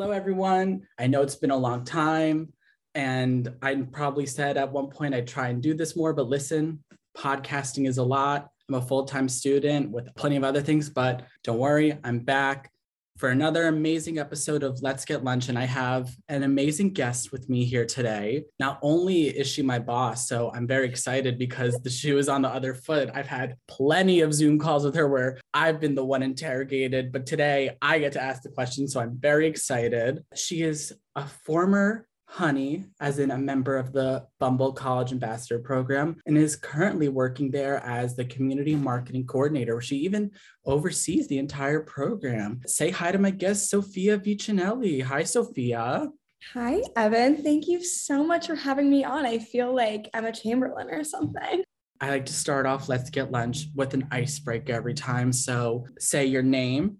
Hello, everyone. I know it's been a long time, and I probably said at one point I'd try and do this more, but listen, podcasting is a lot. I'm a full time student with plenty of other things, but don't worry, I'm back for another amazing episode of Let's Get Lunch. And I have an amazing guest with me here today. Not only is she my boss, so I'm very excited because the shoe is on the other foot. I've had plenty of Zoom calls with her where I've been the one interrogated, but today I get to ask the question. So I'm very excited. She is a former Honey, as in a member of the Bumble College Ambassador Program, and is currently working there as the Community Marketing Coordinator. She even oversees the entire program. Say hi to my guest, Sophia Vicinelli. Hi, Sophia. Hi, Evan. Thank you so much for having me on. I feel like I'm a Chamberlain or something. I like to start off Let's Get Lunch with an icebreaker every time. So say your name,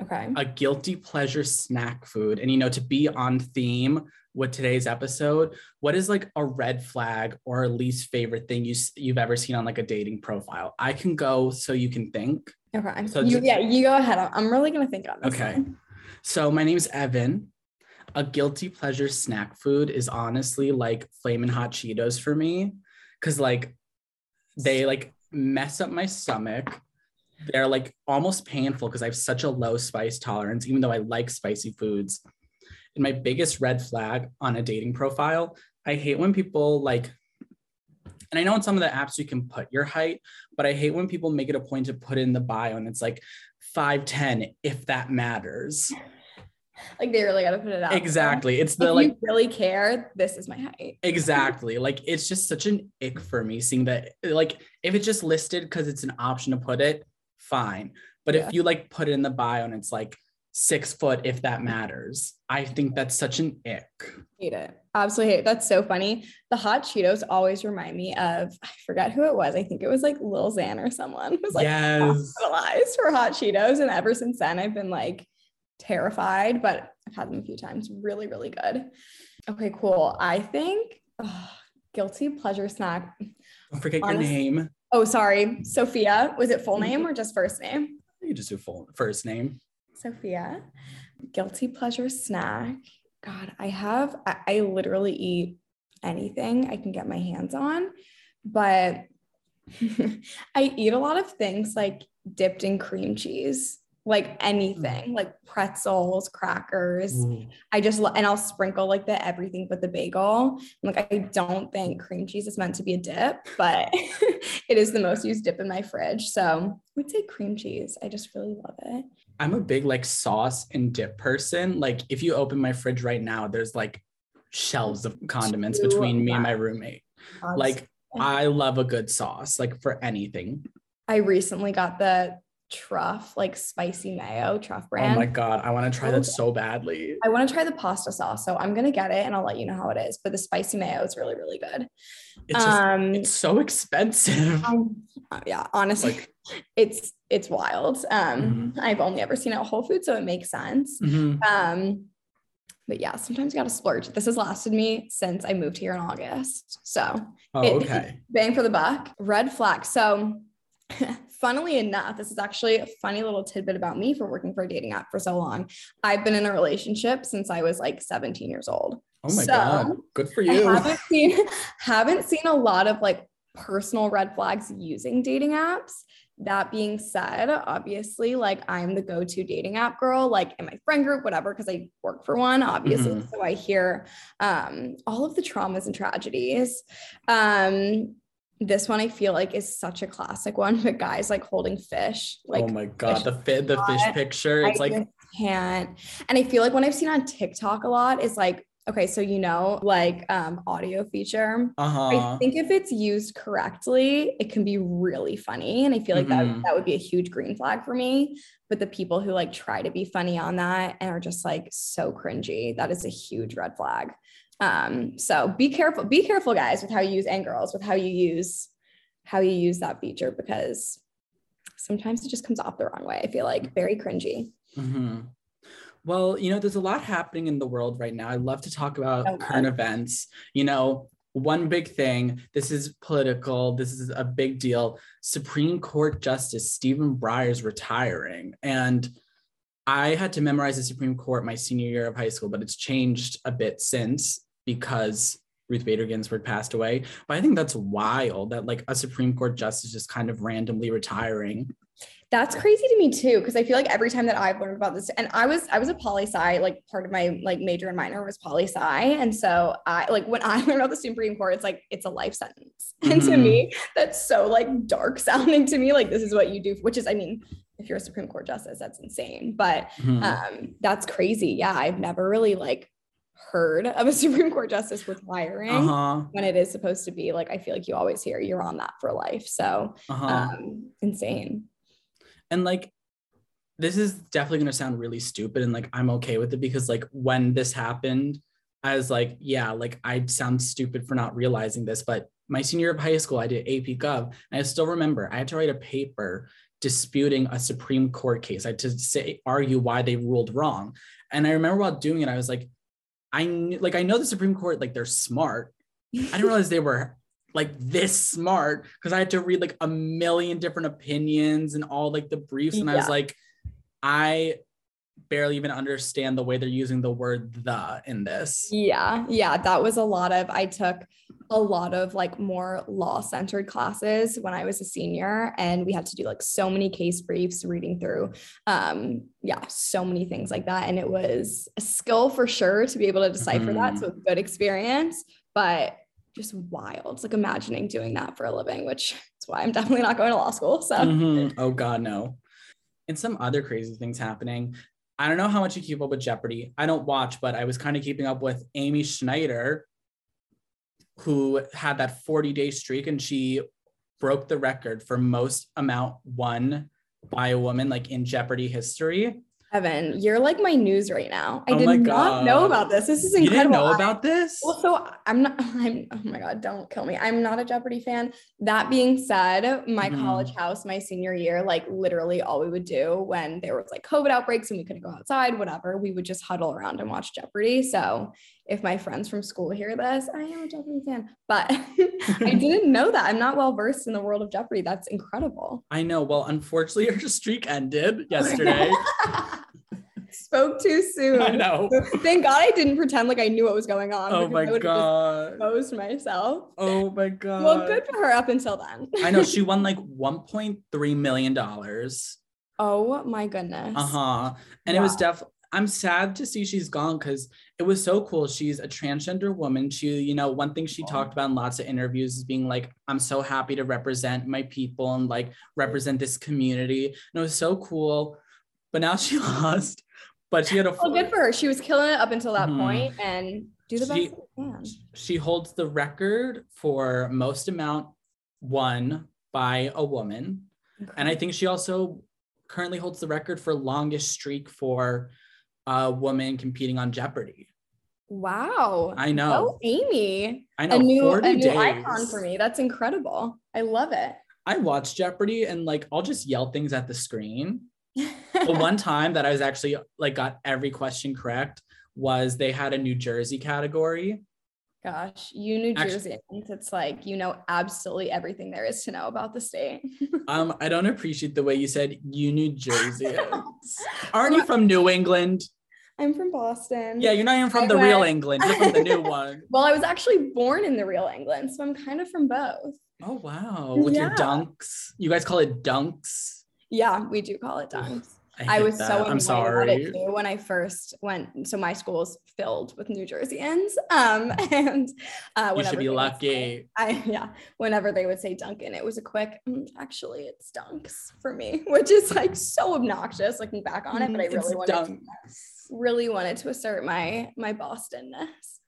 Okay. a guilty pleasure snack food. And you know, to be on theme with today's episode, what is like a red flag or a least favorite thing you you've ever seen on like a dating profile? I can go so you can think. Okay. So you, yeah, you go ahead. I'm- really gonna think on this. Okay. one. So my name is Evan. A guilty pleasure snack food is honestly like flaming hot Cheetos for me cuz like they like mess up my stomach. They're like almost painful because I have such a low spice tolerance even though I like spicy foods. And my biggest red flag on a dating profile, I hate when people like and I know in some of the apps you can put your height, but I hate when people make it a point to put in the bio and it's like 5'10 if that matters. Like they really gotta put it out. Exactly. It's If the you like really care, this is my height. exactly. Like it's just such an ick for me seeing that like if it's just listed because it's an option to put it, fine. But Yeah. if you like put it in the bio and it's like six foot if that matters, I think that's such an ick. Hate it. Absolutely hate it. That's so funny. The hot Cheetos always remind me of I forget who it was. I think it was like Lil Xan or someone who was like yes. hospitalized for hot Cheetos. And ever since then, I've been like terrified, but I've had them a few times. Really, really good. Okay, cool. I think oh, guilty pleasure snack. Don't forget your name. Oh, sorry. Sophia. Was it full name or just first name? You just do full first name. Sophia. Guilty pleasure snack. God, I have, I, I literally eat anything I can get my hands on, but I eat a lot of things like dipped in cream cheese, like anything, mm. like pretzels, crackers. Ooh. I just lo- and I'll sprinkle like the everything but the bagel. I'm Like I don't think cream cheese is meant to be a dip, but it is the most used dip in my fridge. So I would say cream cheese. I just really love it. I'm a big like sauce and dip person. Like if you open my fridge right now, there's like shelves of condiments between me and my roommate. Like I love a good sauce, like for anything. I recently got the truff, like spicy mayo truff brand. Oh my god, I want to try that so badly. I want to try the pasta sauce, so I'm gonna get it and I'll let you know how it is. But the spicy mayo is really, really good. It's just um, it's so expensive. um, yeah, honestly, Like it's it's wild. Um, Mhm. I've only ever seen it at Whole Foods, so it makes sense. mhm. Um, but yeah, sometimes you gotta splurge. This has lasted me since I moved here in August. So Oh, it- okay. bang for the buck. Red flag. So, funnily enough, this is actually a funny little tidbit about me for working for a dating app for so long. I've been in a relationship since I was like 17 years old. Oh my So, god. Good for I you. haven't seen haven't seen a lot of like personal red flags using dating apps. That being said, obviously, like I'm the go-to dating app girl, like in my friend group, whatever, because I work for one, obviously. Mhm. So I hear um, all of the traumas and tragedies. Um, this one I feel like is such a classic one, but guys like holding fish, like oh my god, the fit the fish picture. It's I like can't. And I feel like when I've seen on TikTok a lot is like, okay, so you know, like um audio feature. I uh-huh. think if it's used correctly, it can be really funny. And I feel like that, Mhm. that would be a huge green flag for me. But the people who like try to be funny on that and are just like so cringy, that is a huge red flag. Um, so be careful, be careful, guys, with how you use and girls, with how you use how you use that feature because sometimes it just comes off the wrong way. I feel like very cringy. Mhm. Well, you know, there's a lot happening in the world right now. I love to talk about Okay. current events. You know, one big thing, this is political, this is a big deal. Supreme Court Justice Stephen Breyer's retiring. And I had to memorize the Supreme Court my senior year of high school, but it's changed a bit since because Ruth Bader Ginsburg passed away. But I think that's wild that like a Supreme Court justice just kind of randomly retiring. That's crazy to me too, because I feel like every time that I've learned about this, and I was I was a poli sci, like part of my like major and minor was poli sci, and so I like when I learned about the Supreme Court, it's like it's a life sentence, mm-hmm. and to mm-hmm. me that's so like dark sounding to me. Like this is what you do, which is I mean, if you're a Supreme Court justice, that's insane, but mm-hmm. um, that's crazy. Yeah, I've never really like heard of a Supreme Court justice retiring uh-huh. when it is supposed to be like I feel like you always hear you're on that for life. So uh-huh. um, insane. And like this is definitely gonna sound really stupid and like I'm okay with it because like when this happened, I was like, yeah, like I sound stupid for not realizing this, but my senior year of high school, I did AP Gov, and I still remember I had to write a paper disputing a Supreme Court case. I had to say argue why they ruled wrong. And I remember while doing it, I was like, I like I know the Supreme Court like they're smart. I didn't realize they were like this smart because I had to read like a million different opinions and all like the briefs, and yeah. I was like, I barely even understand the way they're using the word the in this. Yeah. Yeah. That was a lot of, I took a lot of like more law centered classes when I was a senior and we had to do like so many case briefs reading through um yeah so many things like that and it was a skill for sure to be able to decipher mm-hmm. that so good experience but just wild it's like imagining doing that for a living which is why I'm definitely not going to law school so mm-hmm. oh god no and some other crazy things happening I don't know how much you keep up with Jeopardy. I don't watch, but I was kind of keeping up with Amy Schneider, who had that 40 day streak and she broke the record for most amount won by a woman like in Jeopardy history. Evan, you're like my news right now. I oh did not know about this. This is incredible. You didn't know about this? Well, so I'm not, I'm, oh my God, don't kill me. I'm not a Jeopardy fan. That being said, my mm. college house, my senior year, like literally all we would do when there was like COVID outbreaks and we couldn't go outside, whatever, we would just huddle around and watch Jeopardy. So if my friends from school hear this, I am a Jeopardy fan, but I didn't know that. I'm not well versed in the world of Jeopardy. That's incredible. I know. Well, unfortunately, our streak ended yesterday. Spoke too soon. I know. Thank God I didn't pretend like I knew what was going on. Oh my god. Exposed myself. Oh my god. Well, good for her up until then. I know she won like 1.3 million dollars. Oh my goodness. Uh-huh. And wow. it was def I'm sad to see she's gone because it was so cool. She's a transgender woman. She, you know, one thing she talked about in lots of interviews is being like, I'm so happy to represent my people and like represent this community. And it was so cool. But now she lost but she had a. Well, good for her. She was killing it up until that mm-hmm. point, and do the best she, can. She holds the record for most amount won by a woman, okay. and I think she also currently holds the record for longest streak for a woman competing on Jeopardy. Wow. I know. Oh, Amy. I know. A new, 40 a new days. icon for me. That's incredible. I love it. I watch Jeopardy and like I'll just yell things at the screen the one time that I was actually like got every question correct was they had a New Jersey category. Gosh, you New Jersey, it's like you know absolutely everything there is to know about the state. um, I don't appreciate the way you said you New Jersey. Aren't you from New England? I'm from Boston. Yeah, you're not even from I the went... real England. You're from the new one. well, I was actually born in the real England, so I'm kind of from both. Oh wow! With yeah. your dunks, you guys call it dunks. Yeah, we do call it dunks. I, I was that. so I'm sorry. Too when I first went. So my school is filled with New Jerseyans. Um, and uh, you should be lucky. Say, I yeah. Whenever they would say Dunkin, it was a quick. Mm, actually, it's Dunks for me, which is like so obnoxious looking back on it. But I really it's wanted to, really wanted to assert my my Bostonness.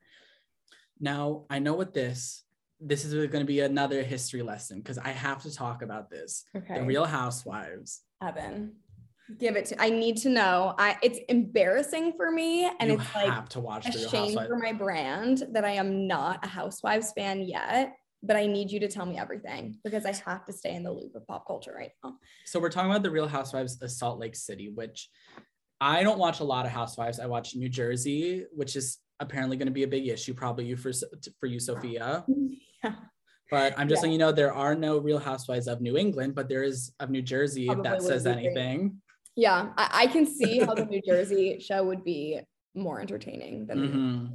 Now I know what this this is going to be another history lesson because I have to talk about this. Okay. The Real Housewives. Evan, give it to. I need to know. I it's embarrassing for me, and you it's like to watch a shame for my brand that I am not a Housewives fan yet. But I need you to tell me everything because I have to stay in the loop of pop culture right now. So we're talking about the Real Housewives of Salt Lake City, which I don't watch a lot of Housewives. I watch New Jersey, which is apparently going to be a big issue probably you for for you Sophia. yeah. But I'm just yeah. letting you know there are no real housewives of New England, but there is of New Jersey, Probably if that says anything. Yeah, I, I can see how the New Jersey show would be more entertaining than. Mhm.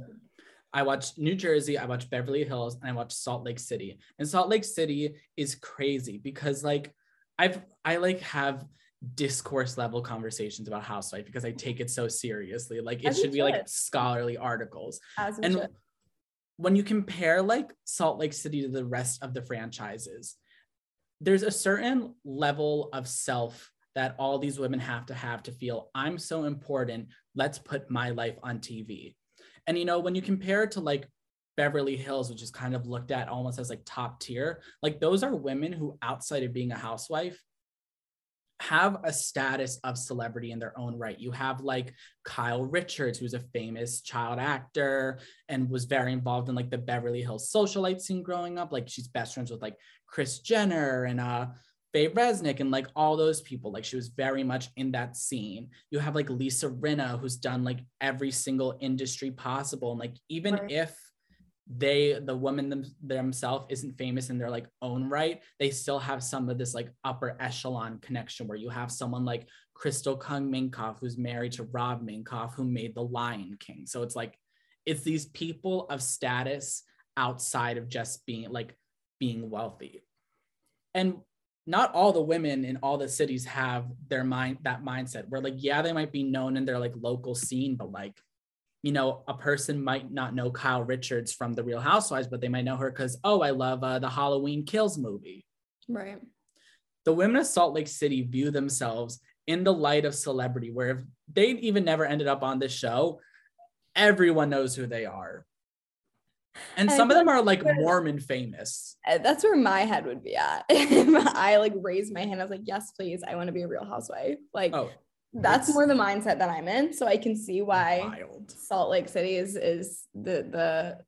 I watched New Jersey, I watched Beverly Hills, and I watched Salt Lake City. And Salt Lake City is crazy because like I've I like have discourse level conversations about housewife because I take it so seriously. Like it As should be like scholarly articles. And should. when you compare like Salt Lake City to the rest of the franchises, there's a certain level of self that all these women have to have to feel I'm so important. Let's put my life on TV. And you know, when you compare it to like Beverly Hills, which is kind of looked at almost as like top tier, like those are women who, outside of being a housewife, have a status of celebrity in their own right. You have like Kyle Richards, who's a famous child actor and was very involved in like the Beverly Hills socialite scene growing up. Like she's best friends with like Kris Jenner and uh Faye Resnick and like all those people. Like she was very much in that scene. You have like Lisa Rinna, who's done like every single industry possible. And like even Right. if they the woman them, themselves isn't famous in their like own right they still have some of this like upper echelon connection where you have someone like crystal kung minkoff who's married to rob minkoff who made the lion king. So it's like it's these people of status outside of just being like being wealthy. And not all the women in all the cities have their mind that mindset where like yeah they might be known in their like local scene but like you know a person might not know kyle richards from the real housewives but they might know her because oh i love uh, the halloween kills movie Right. the women of salt lake city view themselves in the light of celebrity where if they even never ended up on this show everyone knows who they are and some of them are like like- mormon famous Uh, That's where my head would be at. I like raised my hand. I was like, yes, please. I want to be a real housewife. Like oh that's it's more the mindset that I'm in. So I can see why wild Salt Lake City is is the the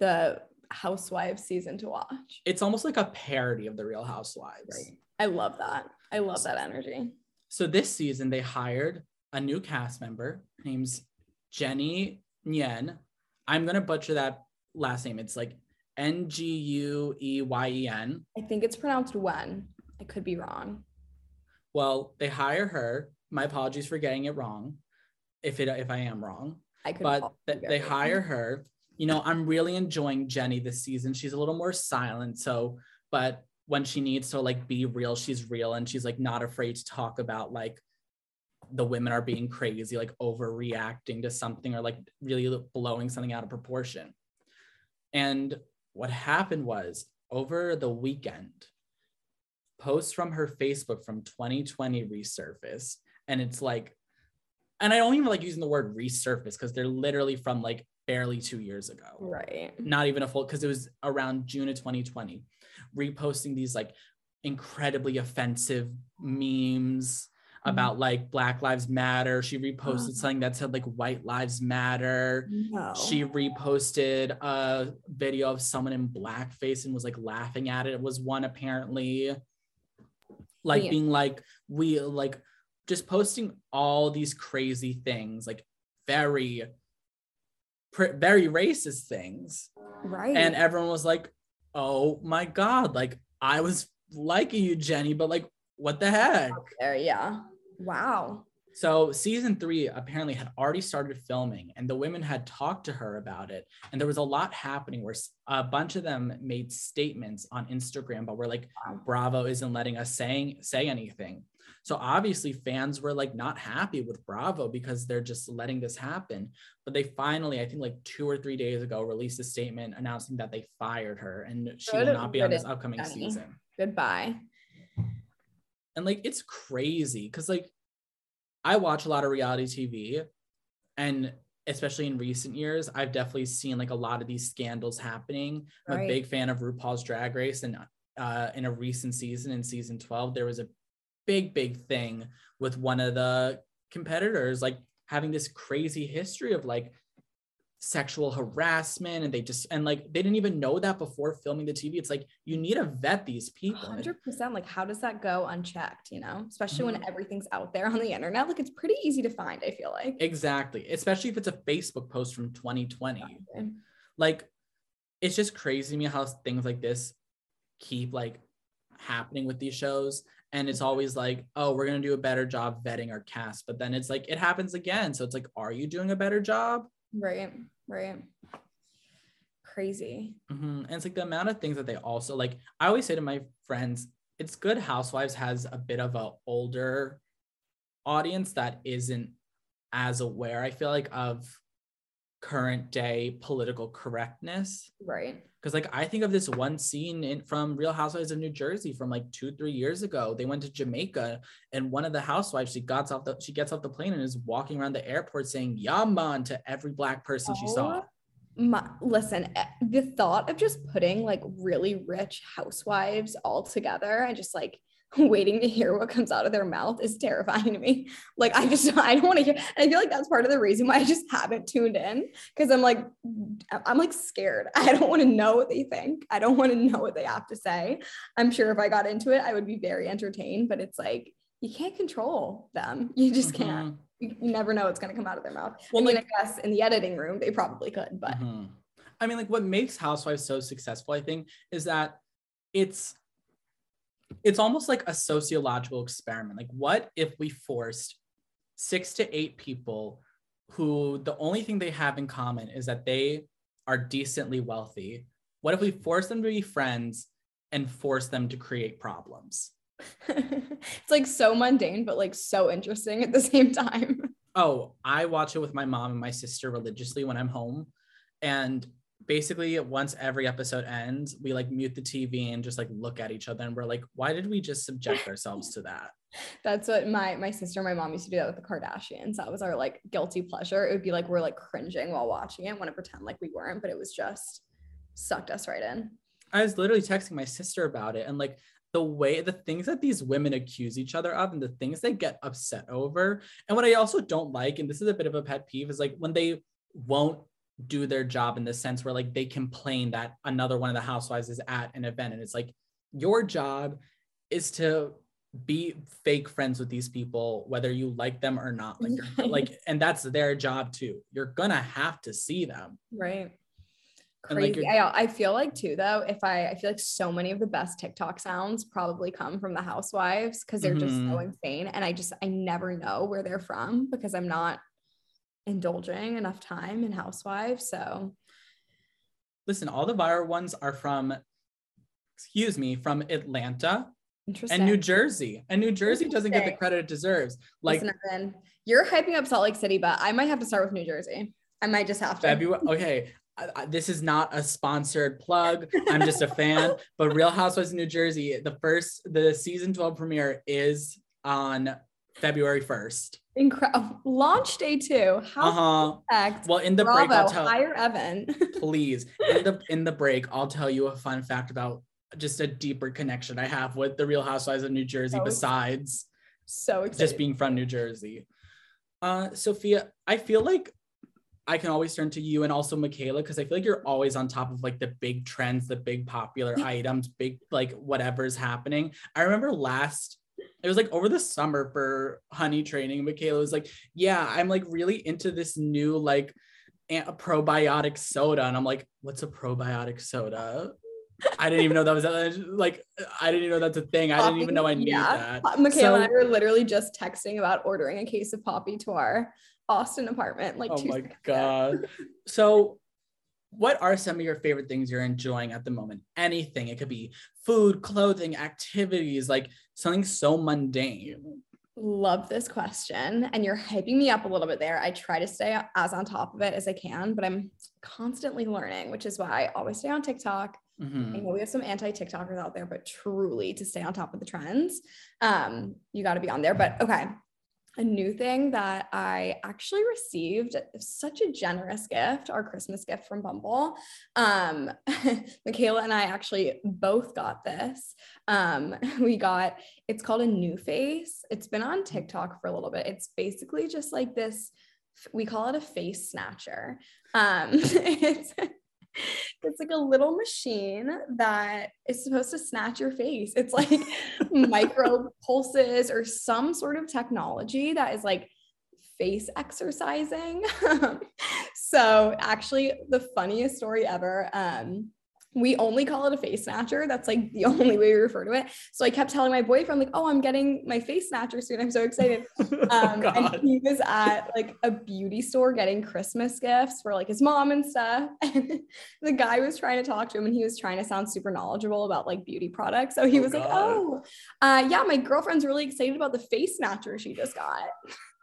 the housewife season to watch. it's almost like a parody of the real housewives Right. I love that. I love that energy. So this season they hired a new cast member. Her name's Jenny Nguyen. I'm gonna butcher that last name. It's like N G U E Y E N. I think it's pronounced when. I could be wrong. Well, they hire her. My apologies for getting it wrong, if it if I am wrong. I could But th- they hire her. You know, I'm really enjoying Jenny this season. She's a little more silent. So, but when she needs to like be real, she's real and she's like not afraid to talk about like the women are being crazy, like overreacting to something or like really blowing something out of proportion. And what happened was over the weekend, posts from her Facebook from 2020 resurfaced. And it's like, and I don't even like using the word resurface because they're literally from like barely two years ago Right. not even a full because it was around June of 2020, reposting these like incredibly offensive memes mm-hmm. about like Black Lives Matter. She reposted uh-huh. something that said like White Lives Matter. No. She reposted a video of someone in blackface and was like laughing at it. It was one apparently like Yeah. being like, we like just posting all these crazy things, like very, pr- very racist things right. and everyone was like oh my god like i was liking you jenny but like what the heck there, yeah. Wow. so season three apparently had already started filming and the women had talked to her about it and there was a lot happening where a bunch of them made statements on instagram but were like bravo isn't letting us saying say anything so obviously fans were like not happy with bravo because they're just letting this happen but they finally i think like two or three days ago released a statement announcing that they fired her and she will not be on this upcoming Jenny. season Goodbye. and like it's crazy because like i watch a lot of reality tv and especially in recent years i've definitely seen like a lot of these scandals happening i'm a big fan of rupaul's drag race and uh, in a recent season in season 12 there was a big big thing with one of the competitors like having this crazy history of like sexual harassment and they just and like they didn't even know that before filming the tv it's like you need to vet these people Hundred percent. Like, how does that go unchecked? You know, especially Mm-hmm. when everything's out there on the internet. Like, it's pretty easy to find. I feel like. Exactly. Especially if it's a Facebook post from 2020. Like, it's just crazy to me how things like this keep like happening with these shows. And it's always like oh we're going to do a better job vetting our cast but then it's like it happens again so it's like are you doing a better job? Right right. Crazy. Mm-hmm. and it's like the amount of things that they also like i always say to my friends it's good housewives has a bit of a older audience that isn't as aware i feel like of current day political correctness. Right because like i think of this one scene in from real housewives of new jersey from like two three years ago. They went to jamaica and one of the housewives she gets off the she gets off the plane and is walking around the airport saying yaman to every black person oh, she saw. My, listen eh, the thought of just putting like really rich housewives all together and just like waiting to hear what comes out of their mouth is terrifying to me. Like I just I don't want to hear. And I feel like that's part of the reason why I just haven't tuned in because I'm like I'm like scared. I don't want to know what they think. I don't want to know what they have to say. I'm sure if I got into it, I would be very entertained. But it's like you can't control them. You just mm-hmm. can't. You, never know what's going to come out of their mouth. Well, I mean, like, I guess in the editing room they probably could, but. Mm-hmm. I mean, like what makes Housewives so successful, I think, is that it's it's almost like a sociological experiment. Like, what if we forced six to eight people who the only thing they have in common is that they are decently wealthy? What if we force them to be friends and force them to create problems? it's like so mundane, but like so interesting at the same time. Oh, I watch it with my mom and my sister religiously when I'm home. And basically once every episode ends we like mute the tv and just like look at each other and we're like why did we just subject ourselves to that? That's what my my sister and my mom used to do that with the kardashians. That was our like guilty pleasure. It would be like we're like cringing while watching it. Want to pretend like we weren't but it was just sucked us right in. I was literally texting my sister about it and like the way the things that these women accuse each other of and the things they get upset over. And what i also don't like and this is a bit of a pet peeve is like when they won't do their job in the sense where like they complain that another one of the housewives is at an event and it's like your job is to be fake friends with these people whether you like them or not like like and that's their job too you're gonna have to see them right crazy like I, I feel like too though if i i feel like so many of the best tiktok sounds probably come from the housewives because they're mm-hmm. just so mm-hmm. insane and i just i never know where they're from because i'm not indulging enough time in Housewives. So, listen, all the viral ones are from, excuse me, from Atlanta and New Jersey. And New Jersey doesn't get the credit it deserves. Like, listen, you're hyping up Salt Lake City, but I might have to start with New Jersey. I might just have to. February. Okay. this is not a sponsored plug. I'm just a fan. But Real Housewives of New Jersey, the first, the season 12 premiere is on February 1st. Incredible launch day too. How uh-huh. Well, in the Bravo, break, I'll tell hire Evan. please, in the in the break, I'll tell you a fun fact about just a deeper connection I have with the Real Housewives of New Jersey. So besides, so excited. just being from New Jersey. Uh, Sophia, I feel like I can always turn to you and also Michaela because I feel like you're always on top of like the big trends, the big popular items, big like whatever's happening. I remember last it was like over the summer for honey training. Michaela was like, Yeah, I'm like really into this new like a probiotic soda. And I'm like, What's a probiotic soda? I didn't even know that was like I didn't even know that's a thing. I didn't even know I knew yeah. that. Michaela so, and I were literally just texting about ordering a case of Poppi to our Austin apartment. Like, oh my god! so what are some of your favorite things you're enjoying at the moment? Anything. It could be food, clothing, activities, like something so mundane. Love this question. And you're hyping me up a little bit there. I try to stay as on top of it as I can, but I'm constantly learning, which is why I always stay on TikTok. Mm-hmm. I know we have some anti TikTokers out there, but truly to stay on top of the trends, um, you got to be on there. But okay, a new thing that I actually received such a generous gift, our Christmas gift from Bumble. Um, Michaela and I actually both got this. Um, we got it's called a NuFACE. It's been on TikTok for a little bit. It's basically just like this, we call it a face snatcher. Um, it's it's like a little machine that is supposed to snatch your face. It's like micro pulses or some sort of technology that is like face exercising. so actually the funniest story ever. Um, we only call it a face snatcher. That's like the only way we refer to it. So I kept telling my boyfriend, like, oh, I'm getting my face snatcher soon. I'm so excited. Um, oh, and he was at like a beauty store getting Christmas gifts for like his mom and stuff. And the guy was trying to talk to him and he was trying to sound super knowledgeable about like beauty products. So he oh, was God. like, oh, uh, yeah, my girlfriend's really excited about the face snatcher she just got.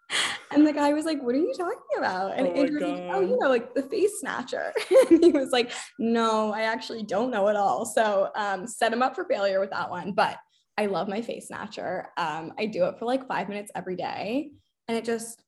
And the guy was like, What are you talking about? And oh Andrew was like, Oh, you know, like the face snatcher. and he was like, No, I actually don't know at all. So um, set him up for failure with that one. But I love my face snatcher. Um, I do it for like five minutes every day. And it just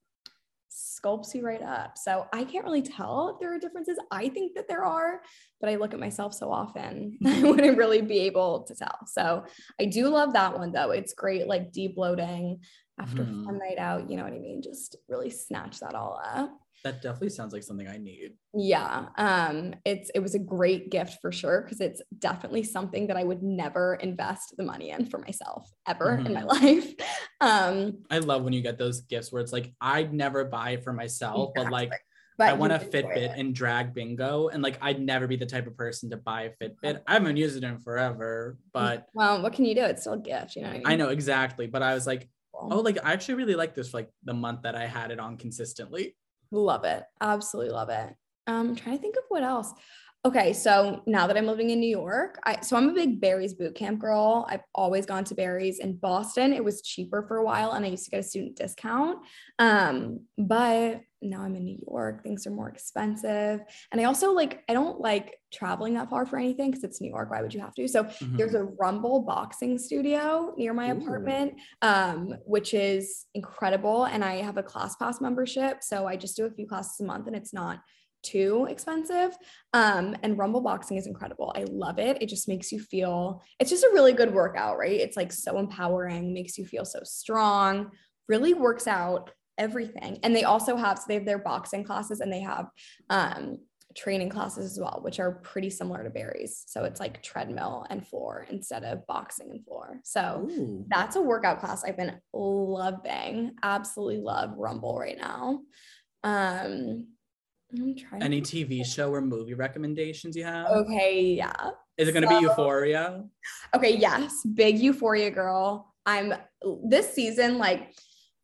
sculpts you right up. So I can't really tell if there are differences. I think that there are, but I look at myself so often, I wouldn't really be able to tell. So I do love that one though. It's great, like deep loading after mm. a night out. You know what I mean? Just really snatch that all up. That definitely sounds like something I need. Yeah. Um, it's it was a great gift for sure because it's definitely something that I would never invest the money in for myself ever mm-hmm. in my mm-hmm. life. Um I love when you get those gifts where it's like I'd never buy it for myself, exactly. but like but I want a Fitbit and drag bingo. And like, I'd never be the type of person to buy a Fitbit. I haven't used it in forever, but well, what can you do? It's still a gift, you know I, mean? I know exactly. But I was like, oh, like I actually really like this for like the month that I had it on consistently. Love it. Absolutely love it. Um, I'm trying to think of what else. Okay, so now that I'm living in New York, I so I'm a big Barry's boot camp girl. I've always gone to Barry's in Boston. It was cheaper for a while and I used to get a student discount. Um, but now I'm in New York, things are more expensive. And I also like I don't like traveling that far for anything because it's New York. Why would you have to? So mm-hmm. there's a Rumble boxing studio near my Ooh. apartment, um, which is incredible. And I have a ClassPass membership. So I just do a few classes a month and it's not too expensive. Um, and Rumble Boxing is incredible. I love it. It just makes you feel, it's just a really good workout, right? It's like so empowering, makes you feel so strong, really works out everything. And they also have, so they have their boxing classes and they have um, training classes as well, which are pretty similar to Barry's. So it's like treadmill and floor instead of boxing and floor. So Ooh. that's a workout class I've been loving. Absolutely love Rumble right now. Um, I'm trying. Any TV show or movie recommendations you have? Okay, yeah. Is it going to so, be Euphoria? Okay, yes. Big Euphoria girl. I'm this season like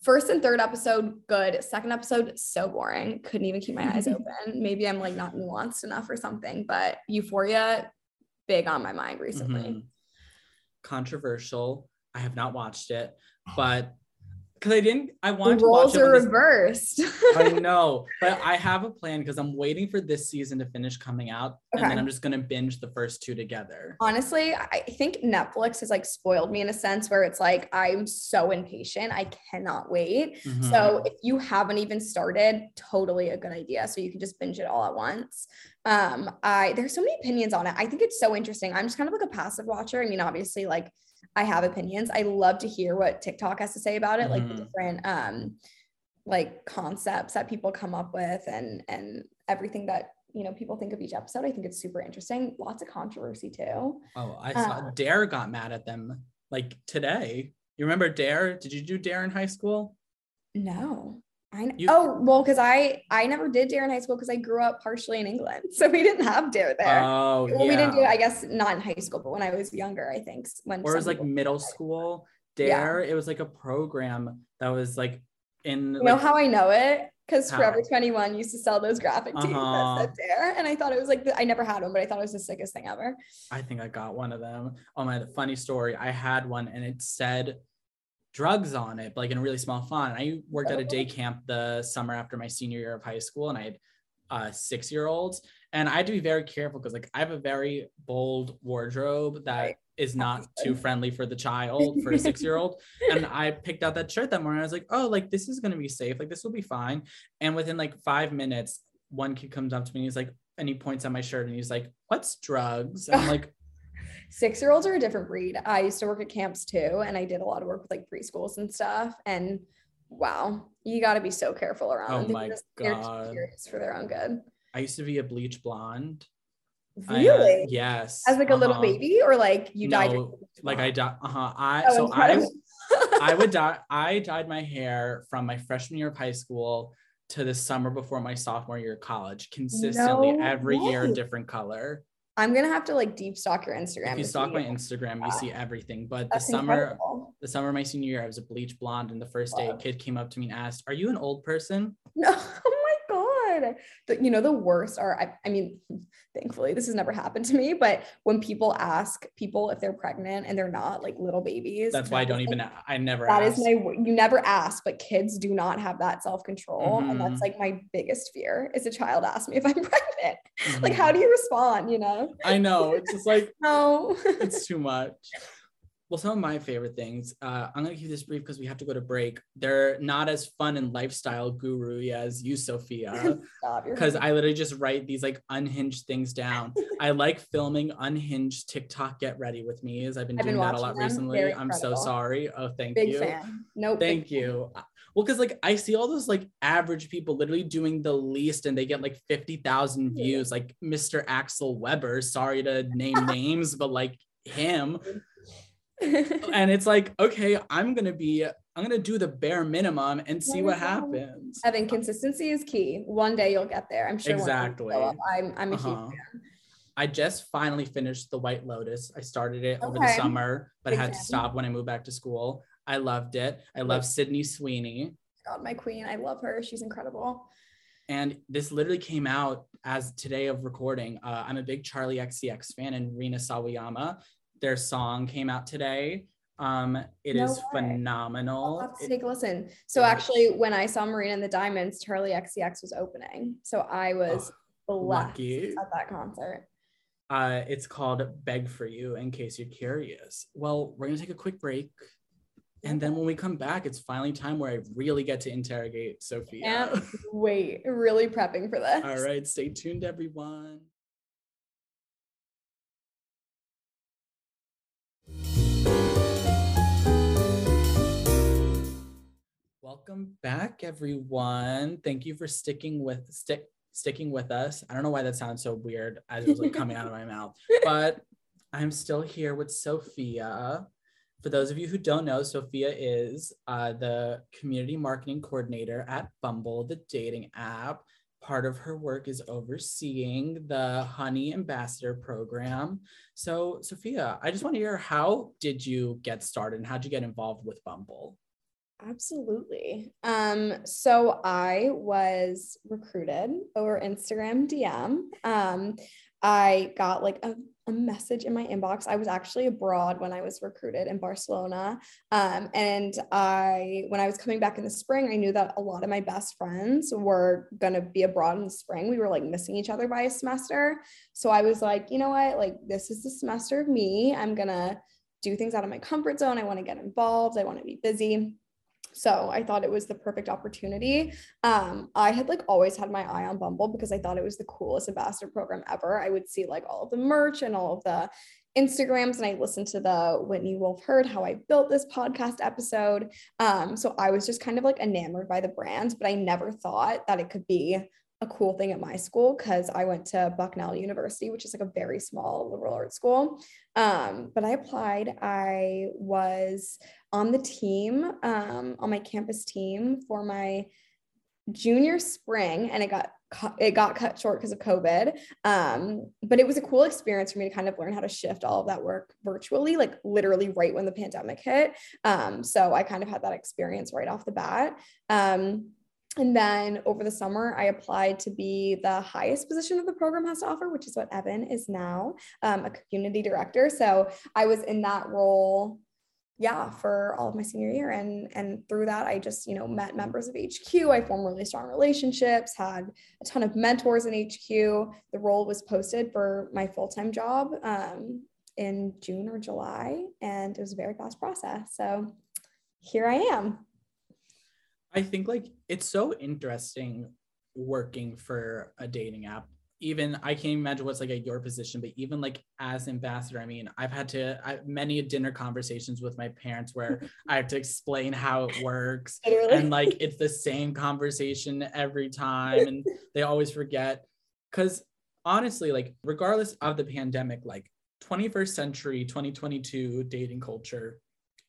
first and third episode good, second episode so boring. Couldn't even keep my eyes open. Maybe I'm like not nuanced enough or something, but Euphoria big on my mind recently. Mm-hmm. Controversial. I have not watched it, but because I didn't. I wanted the roles to watch it. are reversed. I know, but I have a plan because I'm waiting for this season to finish coming out, okay. and then I'm just gonna binge the first two together. Honestly, I think Netflix has like spoiled me in a sense where it's like I'm so impatient. I cannot wait. Mm-hmm. So if you haven't even started, totally a good idea. So you can just binge it all at once. Um, I there's so many opinions on it. I think it's so interesting. I'm just kind of like a passive watcher. I mean, obviously, like I have opinions. I love to hear what TikTok has to say about it, like the mm-hmm. different um like concepts that people come up with and and everything that you know people think of each episode. I think it's super interesting. Lots of controversy too. Oh, I saw uh, Dare got mad at them like today. You remember Dare? Did you do Dare in high school? No. I know. You, oh well, because I I never did dare in high school because I grew up partially in England, so we didn't have dare there. Oh, well, yeah. we didn't do it. I guess not in high school, but when I was younger, I think when or it was like middle school dare. Yeah. It was like a program that was like in. You like, know how I know it? Because Forever 21 used to sell those graphic tees uh-huh. that said dare, and I thought it was like the, I never had one, but I thought it was the sickest thing ever. I think I got one of them. Oh my, the funny story. I had one, and it said drugs on it, like in a really small font. I worked at a day camp the summer after my senior year of high school, and I had uh, six year olds. And I had to be very careful because, like, I have a very bold wardrobe that right. is not too friendly for the child, for a six year old. and I picked out that shirt that morning. I was like, oh, like, this is going to be safe. Like, this will be fine. And within like five minutes, one kid comes up to me and he's like, and he points at my shirt and he's like, what's drugs? And I'm like, six year olds are a different breed. I used to work at camps too, and I did a lot of work with like preschools and stuff. And wow, you got to be so careful around oh. My just, God. for their own good. I used to be a bleach blonde. Really? I, uh, yes. As like a uh-huh. little baby, or like you no, dyed? like I died. Uh huh. I oh, so incredible. I I would dye. I dyed my hair from my freshman year of high school to the summer before my sophomore year of college, consistently no every way. year a different color. I'm gonna have to like deep stalk your Instagram. If you stalk my. Instagram, you see everything. But the summer, incredible. the summer of my senior year, I was a bleach blonde, and the first day, a kid came up to me and asked, "Are you an old person?" No, oh. The, you know the worst are I, I mean, thankfully this has never happened to me, but when people ask people if they're pregnant and they're not like little babies. That's why I don't is, even. I never. That is asked. my you never ask, but kids do not have that self-control. And Mhm. that's like my biggest fear is a child ask me if I'm pregnant. Like, Mhm. how do you respond? You know? I know. It's just like No. it's too much. Well, some of my favorite things, uh, I'm gonna keep this brief because we have to go to break. They're not as fun and lifestyle guru as you, Sophia. Because I literally just write these like unhinged things down. I like filming unhinged TikTok get ready with me, as I've been I've been doing that a lot them. recently. Very I'm so sorry. Oh, thank big you. fan. Nope. Thank big fan. you. Well, because like I see all those like average people literally doing the least and they get like 50,000 Yeah. views, like Mr. Axel Webber. Sorry to name names, but like him. And it's like, okay, I'm gonna be, I'm gonna do the bare minimum and see what happens. Evan, consistency is key. One day you'll get there. I'm sure. one day you'll Exactly. up. I'm I'm a huge Uh-huh. fan. I just finally finished The White Lotus. I started it over the summer, but I Big had to stop when I moved back to school. I loved it. I love Sydney Sweeney. God, my queen. I love her. She's incredible. And this literally came out as today of recording. Uh, I'm a big Charli XCX fan and Rina Sawayama. Their song came out today. Um, it No is way. phenomenal. I'll have to It- take a listen. So yeah. actually, when I saw Marina and the Diamonds, Charli XCX was opening. So I was blessed lucky. at that concert. uh, it's called Beg for You, in case you're curious. Well, we're gonna take a quick break. And then when we come back, it's finally time where I really get to interrogate Sophia. Can't wait. Really prepping for this. All right, stay tuned, everyone. Welcome back, everyone. Thank you for sticking with stick sticking with us. I don't know why that sounds so weird as it was like coming out of my mouth, but I'm still here with Sophia. For those of you who don't know, Sophia is uh, the community marketing coordinator at Bumble, the dating app. Part of her work is overseeing the Honey Ambassador program. So, Sophia, I just want to hear how did you get started and how did you get involved with Bumble? Absolutely. Um, so I was recruited over Instagram DM. Um, I got like a, a message in my inbox. I was actually abroad when I was recruited in Barcelona. Um, and I, when I was coming back in the spring, I knew that a lot of my best friends were gonna be abroad in the spring. We were like missing each other by a semester. So I was like, you know what? Like, this is the semester of me. I'm gonna do things out of my comfort zone. I want to get involved. I want to be busy. So I thought it was the perfect opportunity. Um, I had like always had my eye on Bumble because I thought it was the coolest ambassador program ever. I would see like all of the merch and all of the Instagrams, and I listened to the Whitney Wolfe Herd how I built this podcast episode. Um, so I was just kind of like enamored by the brand, but I never thought that it could be a cool thing at my school because I went to Bucknell University, which is like a very small liberal arts school. Um, but I applied. I was on the team, um, on my campus team for my junior spring, and it got it got cut short because of COVID. Um, but it was a cool experience for me to kind of learn how to shift all of that work virtually, like literally right when the pandemic hit. Um, so I kind of had that experience right off the bat. Um, and then over the summer, I applied to be the highest position that the program has to offer, which is what Evan is now, um, a community director. So I was in that role, yeah, for all of my senior year. And, and through that, I just, you know, met members of HQ. I formed really strong relationships, had a ton of mentors in HQ. The role was posted for my full time job um, in June or July, and it was a very fast process. So here I am. I think like it's so interesting working for a dating app. Even I can't imagine what's like at your position, but even like as ambassador, I mean, I've had to I, many dinner conversations with my parents where I have to explain how it works, Literally. and like it's the same conversation every time, and they always forget. Because honestly, like regardless of the pandemic, like 21st century, 2022 dating culture,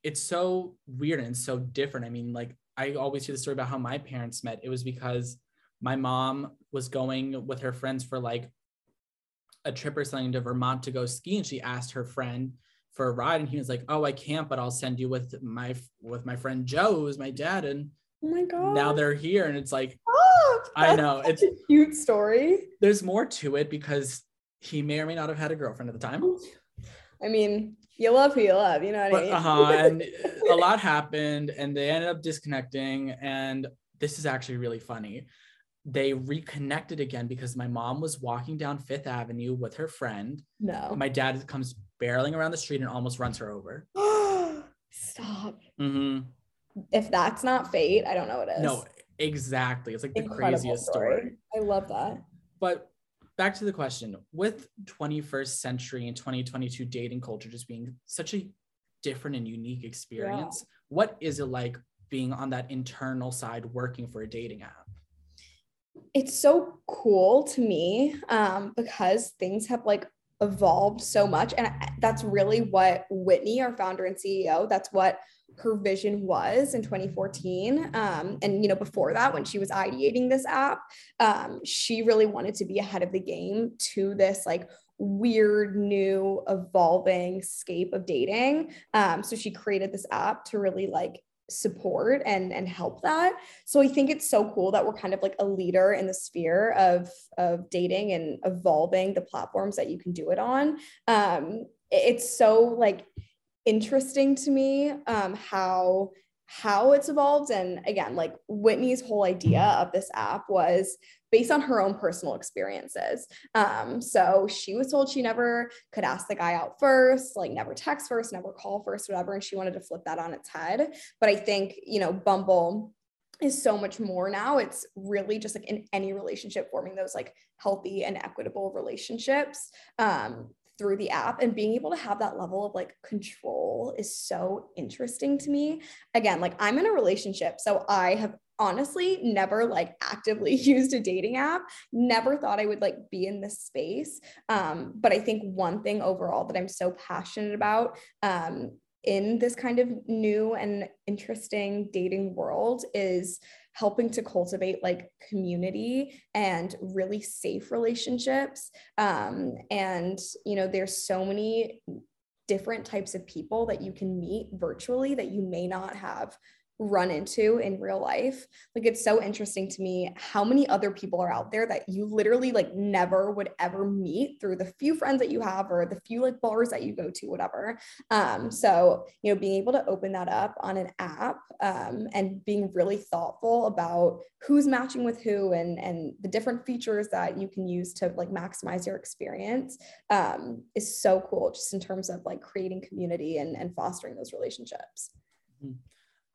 it's so weird and so different. I mean, like I always hear the story about how my parents met. It was because my mom was going with her friends for like a trip or something to Vermont to go ski, and she asked her friend for a ride, and he was like, "Oh, I can't, but I'll send you with my with my friend Joe, who's my dad." And oh my god, now they're here, and it's like, oh, I know it's a cute story. There's more to it because he may or may not have had a girlfriend at the time. I mean, you love who you love, you know what but, I mean? uh-huh, and a lot happened, and they ended up disconnecting, and this is actually really funny they reconnected again because my mom was walking down Fifth Avenue with her friend. No. My dad comes barreling around the street and almost runs her over. Stop. Mm-hmm. If that's not fate, I don't know what is. No, exactly. It's like the craziest story. story. I love that. But back to the question with 21st century and 2022 dating culture just being such a different and unique experience, yeah. what is it like being on that internal side working for a dating app? It's so cool to me um, because things have like evolved so much and that's really what whitney our founder and ceo that's what her vision was in 2014 um, and you know before that when she was ideating this app um, she really wanted to be ahead of the game to this like weird new evolving scape of dating um, so she created this app to really like support and and help that. So i think it's so cool that we're kind of like a leader in the sphere of of dating and evolving the platforms that you can do it on. Um it's so like interesting to me um how how it's evolved. And again like whitney's whole idea of this app was based on her own personal experiences. Um, so she was told she never could ask the guy out first, like never text first, never call first, whatever. And she wanted to flip that on its head. But I think, you know, Bumble is so much more now. It's really just like in any relationship, forming those like healthy and equitable relationships. Um, through the app and being able to have that level of like control is so interesting to me. Again, like I'm in a relationship, so I have honestly never like actively used a dating app never thought i would like be in this space um, but i think one thing overall that i'm so passionate about um, in this kind of new and interesting dating world is helping to cultivate like community and really safe relationships um, and you know there's so many different types of people that you can meet virtually that you may not have run into in real life. Like it's so interesting to me how many other people are out there that you literally like never would ever meet through the few friends that you have or the few like bars that you go to, whatever. Um, so you know, being able to open that up on an app um, and being really thoughtful about who's matching with who and and the different features that you can use to like maximize your experience um, is so cool just in terms of like creating community and, and fostering those relationships. Mm-hmm.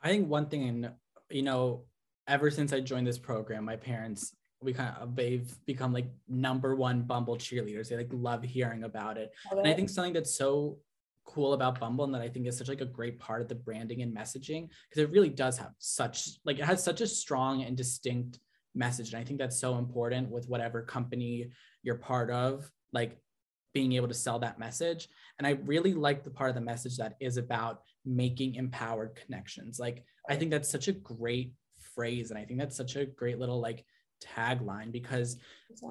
I think one thing, and you know, ever since I joined this program, my parents we kind of they've become like number one Bumble cheerleaders. They like love hearing about it, and I think something that's so cool about Bumble and that I think is such like a great part of the branding and messaging because it really does have such like it has such a strong and distinct message, and I think that's so important with whatever company you're part of. Like being able to sell that message. And I really like the part of the message that is about making empowered connections. Like, I think that's such a great phrase. And I think that's such a great little like tagline because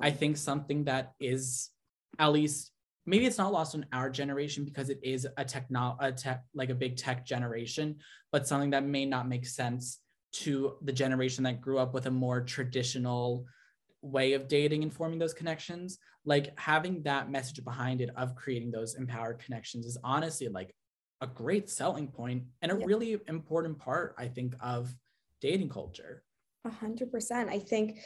I think something that is at least maybe it's not lost on our generation because it is a techno a tech like a big tech generation, but something that may not make sense to the generation that grew up with a more traditional way of dating and forming those connections like having that message behind it of creating those empowered connections is honestly like a great selling point and a yeah. really important part i think of dating culture. A hundred percent. I think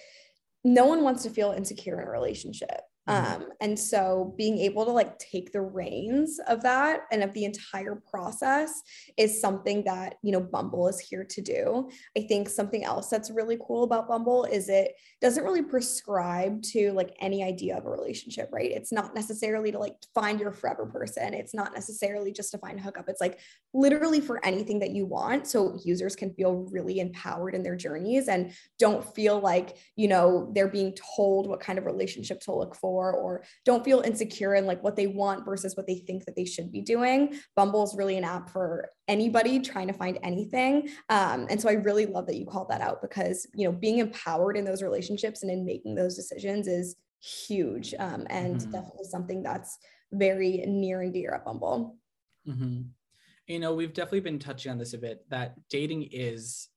no one wants to feel insecure in a relationship Mm-hmm. Um, and so being able to like take the reins of that and of the entire process is something that, you know, Bumble is here to do. I think something else that's really cool about Bumble is it doesn't really prescribe to like any idea of a relationship, right? It's not necessarily to like find your forever person. It's not necessarily just to find a hookup. It's like literally for anything that you want. So users can feel really empowered in their journeys and don't feel like, you know, they're being told what kind of relationship to look for for or don't feel insecure in like what they want versus what they think that they should be doing. Bumble is really an app for anybody trying to find anything. Um, and so I really love that you called that out because, you know, being empowered in those relationships and in making those decisions is huge um, and Mhm. definitely something that's very near and dear at Bumble. hmm You know, we've definitely been touching on this a bit that dating is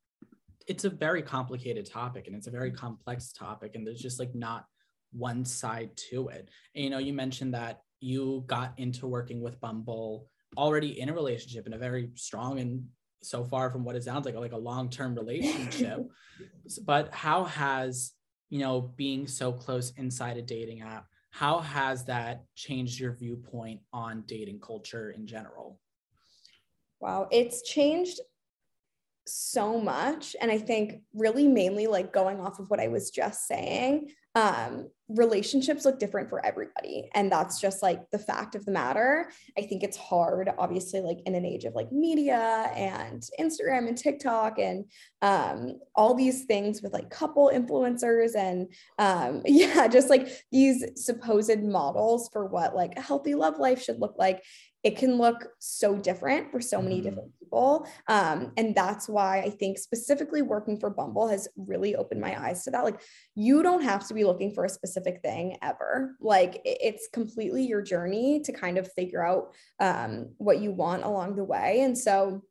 it's a very complicated topic and it's a very complex topic and there's just like not one side to it. And you know, you mentioned that you got into working with Bumble already in a relationship in a very strong and so far from what it sounds like like a long-term relationship. But how has, you know, being so close inside a dating app, how has that changed your viewpoint on dating culture in general? Wow, it's changed so much. And I think really mainly like going off of what I was just saying, um, relationships look different for everybody. And that's just like the fact of the matter. I think it's hard, obviously, like in an age of like media and Instagram and TikTok and um, all these things with like couple influencers and um, yeah, just like these supposed models for what like a healthy love life should look like it can look so different for so many Mhm. different people. Um, and that's why I think specifically working for Bumble has really opened my eyes to that. Like, you don't have to be looking for a specific thing ever. Like, it's completely your journey to kind of figure out um, what you want along the way. And so,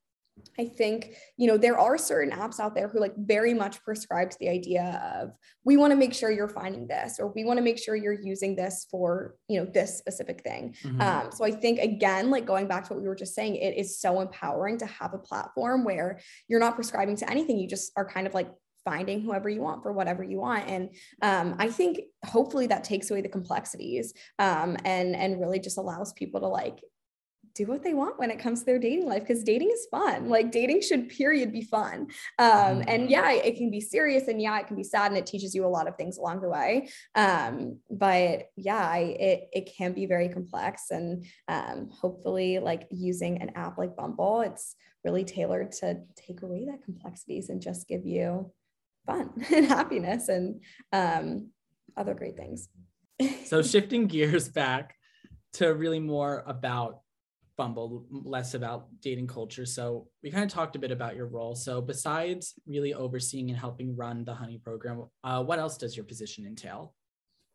I think, you know, there are certain apps out there who like very much prescribe to the idea of we want to make sure you're finding this or we want to make sure you're using this for, you know, this specific thing. Mhm. Um, so I think again, like going back to what we were just saying, it is so empowering to have a platform where you're not prescribing to anything. You just are kind of like finding whoever you want for whatever you want. And um, I think hopefully that takes away the complexities um, and and really just allows people to like do what they want when it comes to their dating life because dating is fun. Like dating should period be fun. Um, and Mhm. yeah it can be serious and yeah it can be sad and it teaches you a lot of things along the way. Um, but yeah I, it, it can be very complex and um, hopefully like using an app like bumble it's really tailored to take away that complexities and just give you fun and happiness and um, other great things. So shifting gears back to really more about Bumble, less about dating culture. So we kind of talked a bit about your role. So besides really overseeing and helping run the Honey program, uh, what else does your position entail?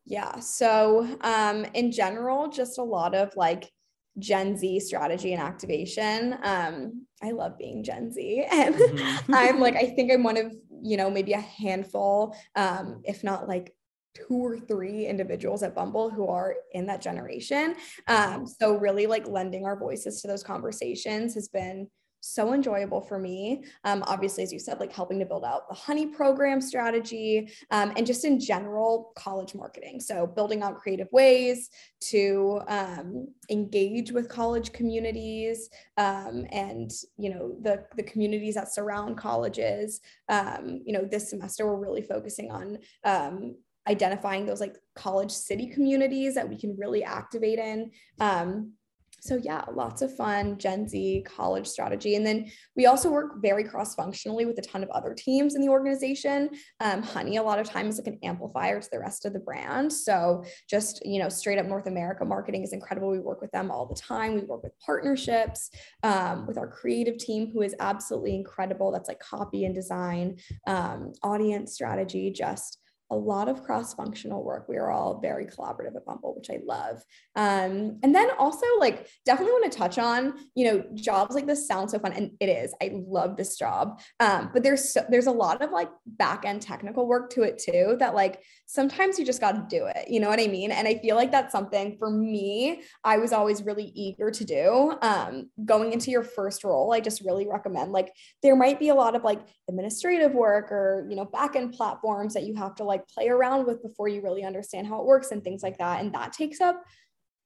Yeah. So, um, in general, just a lot of like Gen Z strategy and activation. Um, I love being Gen Z. And Mhm. I'm like, I think I'm one of, you know, maybe a handful, um, if not like two or three individuals at Bumble who are in that generation. Um, so really like lending our voices to those conversations has been so enjoyable for me. Um, obviously, as you said, like helping to build out the honey program strategy um, and just in general college marketing. So building out creative ways to um, engage with college communities um, and you know the the communities that surround colleges. Um, you know, this semester we're really focusing on um, identifying those like college city communities that we can really activate in. Um, so yeah, lots of fun Gen Z college strategy, and then we also work very cross functionally with a ton of other teams in the organization. Um, Honey, a lot of times like an amplifier to the rest of the brand. So just you know, straight up North America marketing is incredible. We work with them all the time. We work with partnerships um, with our creative team, who is absolutely incredible. That's like copy and design, um, audience strategy, just a lot of cross-functional work. We are all very collaborative at Bumble, which I love. Um, and then also like definitely want to touch on, you know, jobs like this sound so fun. And it is. I love this job. Um, but there's so, there's a lot of like back-end technical work to it too that like sometimes you just got to do it. You know what I mean? And I feel like that's something for me, I was always really eager to do. Um, going into your first role, I just really recommend like there might be a lot of like administrative work or you know back-end platforms that you have to like play around with before you really understand how it works and things like that. And that takes up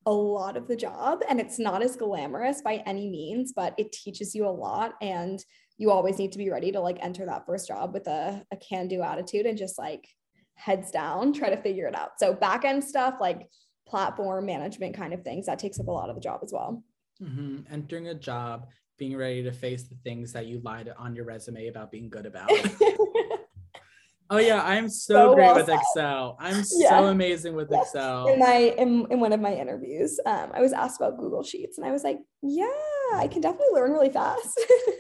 a lot of the job. And it's not as glamorous by any means but it teaches you a lot. And you always need to be ready to like enter that first job with a, a can-do attitude and just like heads down try to figure it out. So back-end stuff like platform management kind of things that takes up a lot of the job as well. Mhm. Entering a job, being ready to face the things that you lied on your resume about being good about. oh yeah, I'm so, So great well with. Excel. I'm Yeah. so amazing with Excel. in my in, in one of my interviews um, i was asked about google sheets and i was like yeah i can definitely learn really fast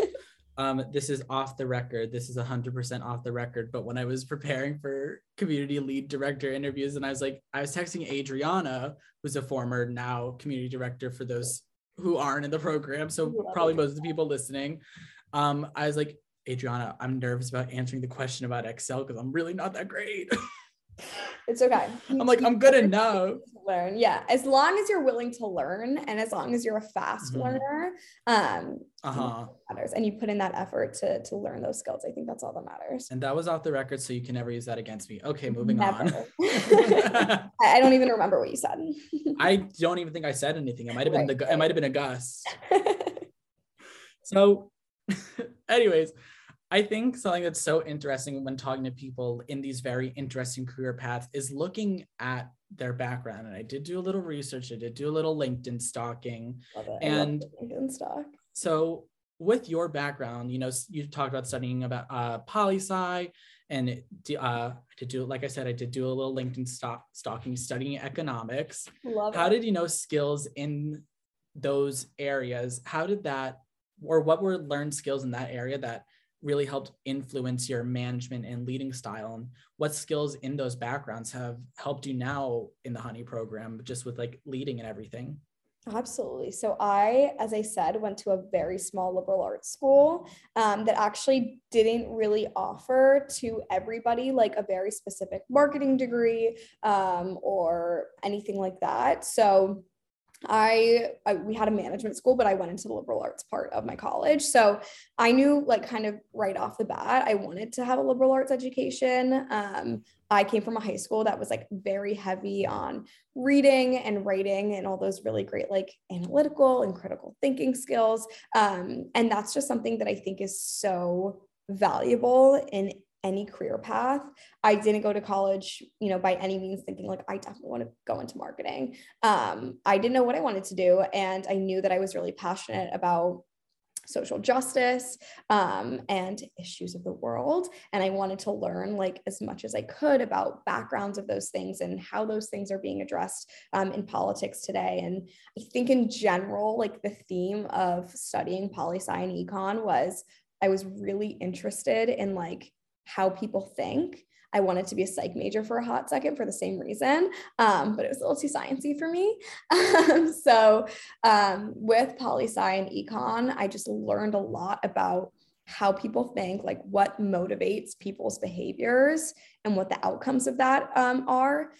um, this is off the record. This is 100% off the record. But when I was preparing for community lead director interviews, and I was like, I was texting Adriana, who's a former now community director for those who aren't in the program. So probably most of the people listening. Um, I was like, Adriana, I'm nervous about answering the question about Excel because I'm really not that great. It's okay. I'm like, I'm good enough. Learn. Yeah. As long as you're willing to learn and as long as you're a fast mm-hmm. learner, um, uh-huh. matters. And you put in that effort to to learn those skills. I think that's all that matters. And that was off the record, so you can never use that against me. Okay, moving never. on. I don't even remember what you said. I don't even think I said anything. It might have been right. the it might have been a gust. so anyways I think something that's so interesting when talking to people in these very interesting career paths is looking at their background. And I did do a little research, I did do a little LinkedIn stalking. And LinkedIn stock. So with your background, you know, you talked about studying about uh, poli sci, and uh, I did do, like I said, I did do a little LinkedIn stock stalking, studying economics. Love How it. did you know skills in those areas? How did that, or what were learned skills in that area that really helped influence your management and leading style and what skills in those backgrounds have helped you now in the honey program just with like leading and everything Absolutely. So I, as I said, went to a very small liberal arts school um, that actually didn't really offer to everybody like a very specific marketing degree um, or anything like that. So I, I, we had a management school but i went into the liberal arts part of my college. So i knew like kind of right off the bat i wanted to have a liberal arts education. Um, i came from a high school that was like very heavy on reading and writing and all those really great like analytical and critical thinking skills. Um, and that's just something that i think is so valuable in any career path. I didn't go to college, you know, by any means thinking like I definitely want to go into marketing. Um, I didn't know what I wanted to do, and I knew that I was really passionate about social justice um, and issues of the world and i wanted to learn like as much as i could about backgrounds of those things and how those things are being addressed um, in politics today and i think in general like the theme of studying poli sci and econ was i was really interested in like how people think. I wanted to be a psych major for a hot second for the same reason, um, but it was a little too sciencey for me. Um, so um, with poli sci and econ, I just learned a lot about how people think, like what motivates people's behaviors and what the outcomes of that um, are.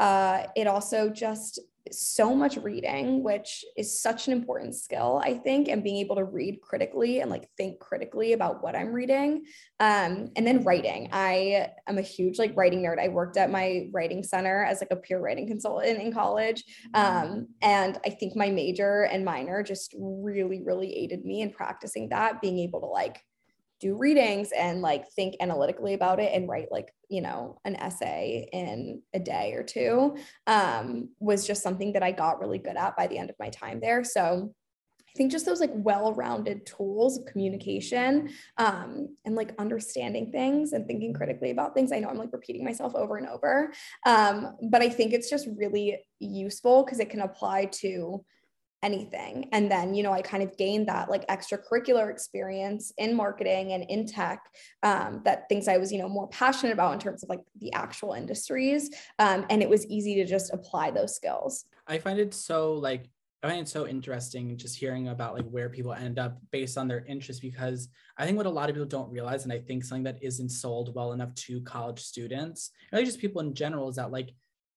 Uh, it also just so much reading, which is such an important skill, I think, and being able to read critically and like think critically about what I'm reading. Um, and then writing. I am a huge like writing nerd. I worked at my writing center as like a peer writing consultant in college. Um, and I think my major and minor just really, really aided me in practicing that, being able to like do readings and like think analytically about it and write like you know an essay in a day or two um, was just something that i got really good at by the end of my time there so I think just those like well-rounded tools of communication um, and like understanding things and thinking critically about things. I know I'm like repeating myself over and over, um, but I think it's just really useful because it can apply to anything. And then, you know, I kind of gained that like extracurricular experience in marketing and in tech, um, that things I was, you know, more passionate about in terms of like the actual industries. Um, and it was easy to just apply those skills. I find it so like, I find it so interesting just hearing about like where people end up based on their interests because I think what a lot of people don't realize, and I think something that isn't sold well enough to college students, really just people in general, is that like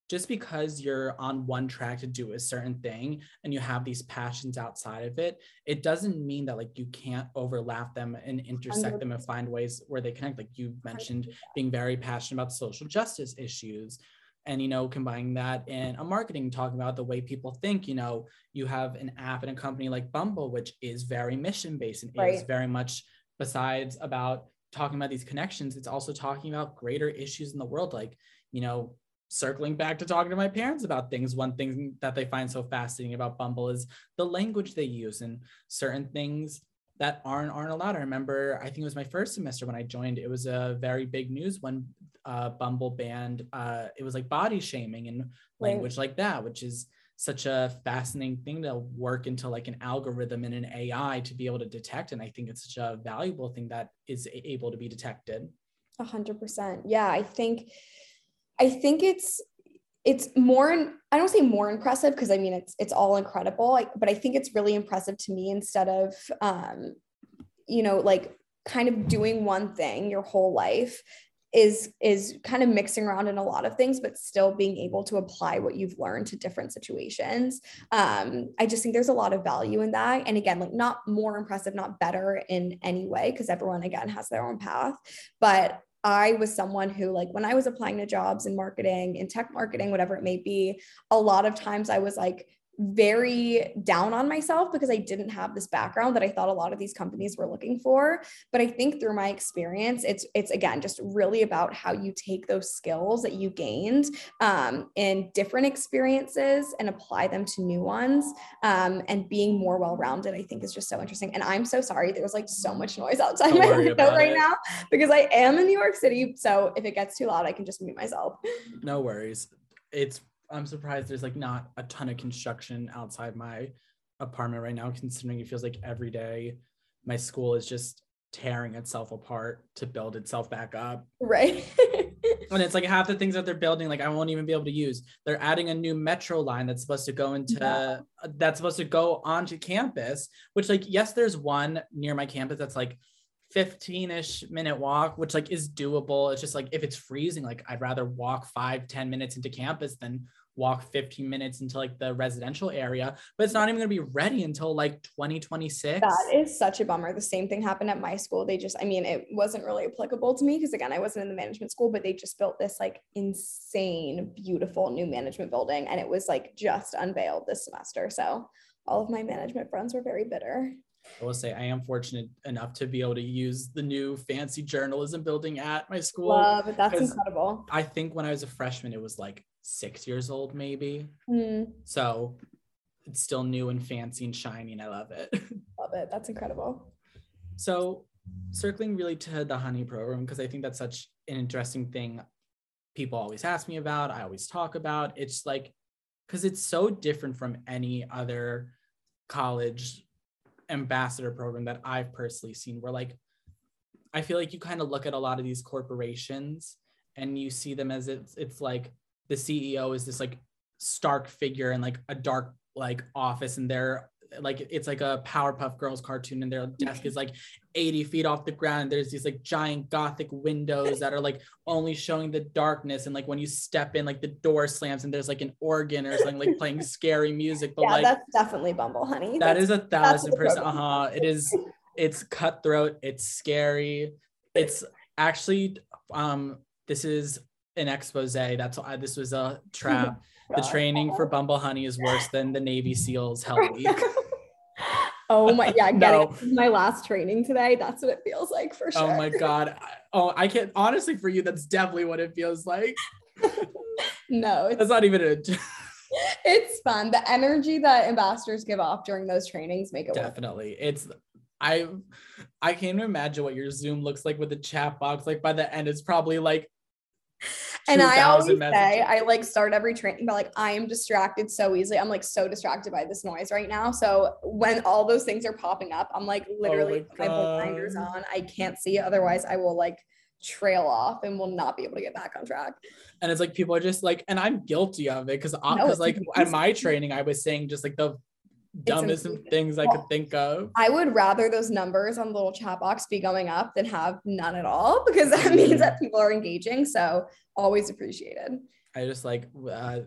just because you're on one track to do a certain thing and you have these passions outside of it it doesn't mean that like you can't overlap them and intersect 100%. them and find ways where they connect like you mentioned 100%. being very passionate about social justice issues and you know combining that in a marketing talking about the way people think you know you have an app and a company like bumble which is very mission based and right. is very much besides about talking about these connections it's also talking about greater issues in the world like you know circling back to talking to my parents about things, one thing that they find so fascinating about Bumble is the language they use and certain things that aren't aren't allowed. I remember, I think it was my first semester when I joined. It was a very big news when uh, Bumble banned. Uh, it was like body shaming and language right. like that, which is such a fascinating thing to work into like an algorithm and an AI to be able to detect. And I think it's such a valuable thing that is able to be detected. A hundred percent. Yeah. I think, I think it's, it's more, I don't say more impressive because I mean, it's, it's all incredible. But I think it's really impressive to me instead of, um, you know, like kind of doing one thing your whole life is is kind of mixing around in a lot of things but still being able to apply what you've learned to different situations um, i just think there's a lot of value in that and again like not more impressive not better in any way because everyone again has their own path but I was someone who, like, when I was applying to jobs in marketing, in tech marketing, whatever it may be, a lot of times I was like, very down on myself because I didn't have this background that I thought a lot of these companies were looking for. But I think through my experience, it's it's again just really about how you take those skills that you gained um, in different experiences and apply them to new ones. Um, and being more well-rounded, I think, is just so interesting. And I'm so sorry there's like so much noise outside Don't my window right it. now because I am in New York City. So if it gets too loud, I can just mute myself. No worries. It's I'm surprised there's like not a ton of construction outside my apartment right now, considering it feels like every day my school is just tearing itself apart to build itself back up. Right. and it's like half the things that they're building, like I won't even be able to use. They're adding a new metro line that's supposed to go into yeah. that's supposed to go onto campus, which like yes, there's one near my campus that's like 15ish minute walk which like is doable. It's just like if it's freezing like i'd rather walk five ten minutes into campus than walk 15 minutes into like the residential area. But it's not even going to be ready until like 2026 that is such a bummer. The same thing happened at my school. They just i mean it wasn't really applicable to me because again i wasn't in the management school but they just built this like insane beautiful new management building and it was like just unveiled this semester. So all of my management friends were very bitter I will say I am fortunate enough to be able to use the new fancy journalism building at my school. Love it. That's incredible. I think when I was a freshman, it was like six years old, maybe. Mm. So it's still new and fancy and shiny, and I love it. Love it. That's incredible. So circling really to the honey program, because I think that's such an interesting thing people always ask me about, I always talk about. It's like, because it's so different from any other college ambassador program that I've personally seen where like I feel like you kind of look at a lot of these corporations and you see them as it's it's like the CEO is this like stark figure and like a dark like office and they're like it's like a Powerpuff Girls cartoon, and their desk is like 80 feet off the ground. There's these like giant gothic windows that are like only showing the darkness, and like when you step in, like the door slams, and there's like an organ or something like playing scary music. But yeah, like that's definitely Bumble Honey. That that's, is a thousand percent. Uh huh. It is. It's cutthroat. It's scary. It's actually um. This is an expose. That's why this was a trap. the training for Bumble Honey is worse than the Navy SEALs Hell Week. Oh my yeah, getting no. my last training today. That's what it feels like for oh sure. Oh my god. Oh, I can't honestly for you, that's definitely what it feels like. no, it's not even a it's fun. The energy that ambassadors give off during those trainings make it definitely. Work. It's I I can't imagine what your Zoom looks like with the chat box. Like by the end, it's probably like and I always messages. say, I like start every training, but like I am distracted so easily. I'm like so distracted by this noise right now. So when all those things are popping up, I'm like literally oh my, my blinders on. I can't see. Otherwise, I will like trail off and will not be able to get back on track. And it's like people are just like, and I'm guilty of it because because no, like at my training, I was saying just like the dumbest things I could think of. I would rather those numbers on the little chat box be going up than have none at all because that means that people are engaging. So always appreciated. I just like, uh,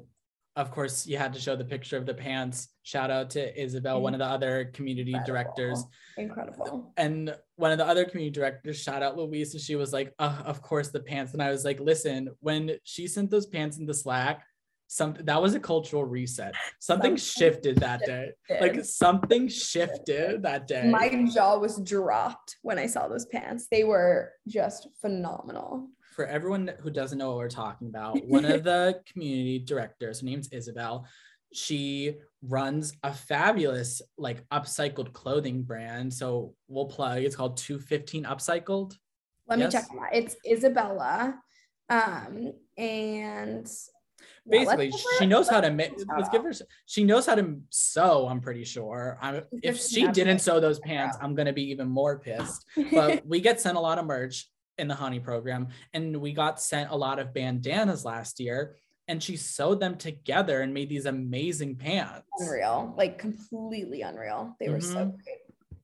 of course, you had to show the picture of the pants. Shout out to Isabel, one of the other community directors. Incredible. And one of the other community directors, shout out Louise, and she was like, uh, "Of course, the pants." And I was like, "Listen, when she sent those pants into Slack, something that was a cultural reset. Something, something shifted that shifted. day. Like something shifted that day. My jaw was dropped when I saw those pants. They were just phenomenal. For everyone who doesn't know what we're talking about, one of the community directors, her name's Isabel. She runs a fabulous like upcycled clothing brand. So we'll plug. It's called 215 Upcycled. Let yes? me check that. It's Isabella. Um, and basically she knows how to make let's give her she knows how to sew i'm pretty sure. I'm, if she didn't sew those pants i'm gonna be even more pissed. But we get sent a lot of merch in the honey program and we got sent a lot of bandanas last year and she sewed them together and made these amazing pants. Unreal like completely unreal. They were mm-hmm. so great.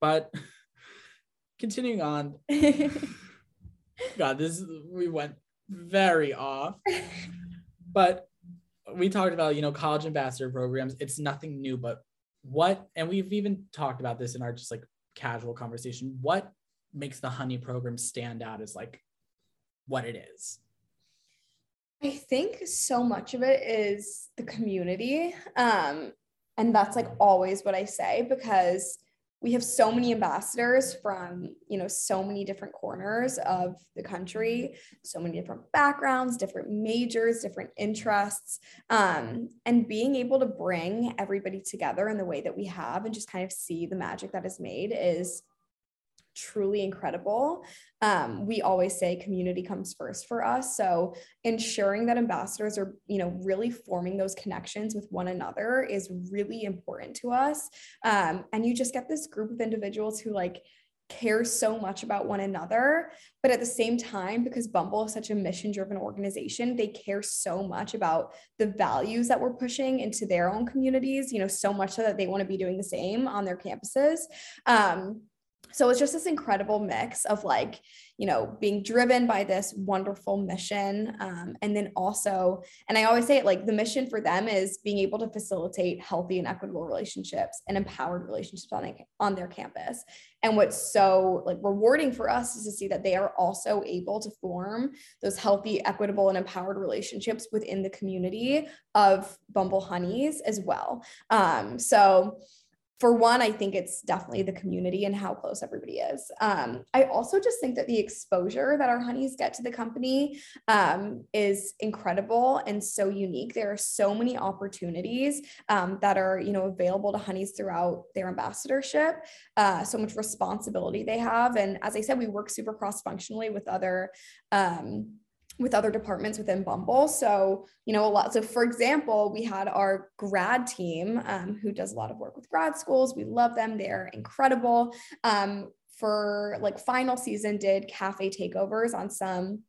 But continuing on. God this we went very off. But we talked about you know college ambassador programs. It's nothing new but what and we've even talked about this in our just like casual conversation. What makes the honey program stand out as like what it is? I think so much of it is the community um and that's like always what i say because we have so many ambassadors from you know so many different corners of the country so many different backgrounds different majors different interests um, and being able to bring everybody together in the way that we have and just kind of see the magic that is made is truly incredible. Um, we always say community comes first for us. So ensuring that ambassadors are, you know, really forming those connections with one another is really important to us. Um, and you just get this group of individuals who like care so much about one another but at the same time because bumble is such a mission driven organization they care so much about the values that we're pushing into their own communities you know so much so that they want to be doing the same on their campuses um, so it's just this incredible mix of like you know being driven by this wonderful mission um, and then also and i always say it like the mission for them is being able to facilitate healthy and equitable relationships and empowered relationships on, on their campus. And what's so like rewarding for us is to see that they are also able to form those healthy equitable and empowered relationships within the community of bumble honeys as well. Um, so for one, I think it's definitely the community and how close everybody is. Um, I also just think that the exposure that our honeys get to the company um, is incredible and so unique. There are so many opportunities um, that are, you know, available to honeys throughout their ambassadorship. Uh, so much responsibility they have, and as I said, we work super cross functionally with other um, with other departments within Bumble. So, you know, a lot. So, for example, we had our grad team um, who does a lot of work with grad schools. We love them, they're incredible. Um, for like final season, did cafe takeovers on some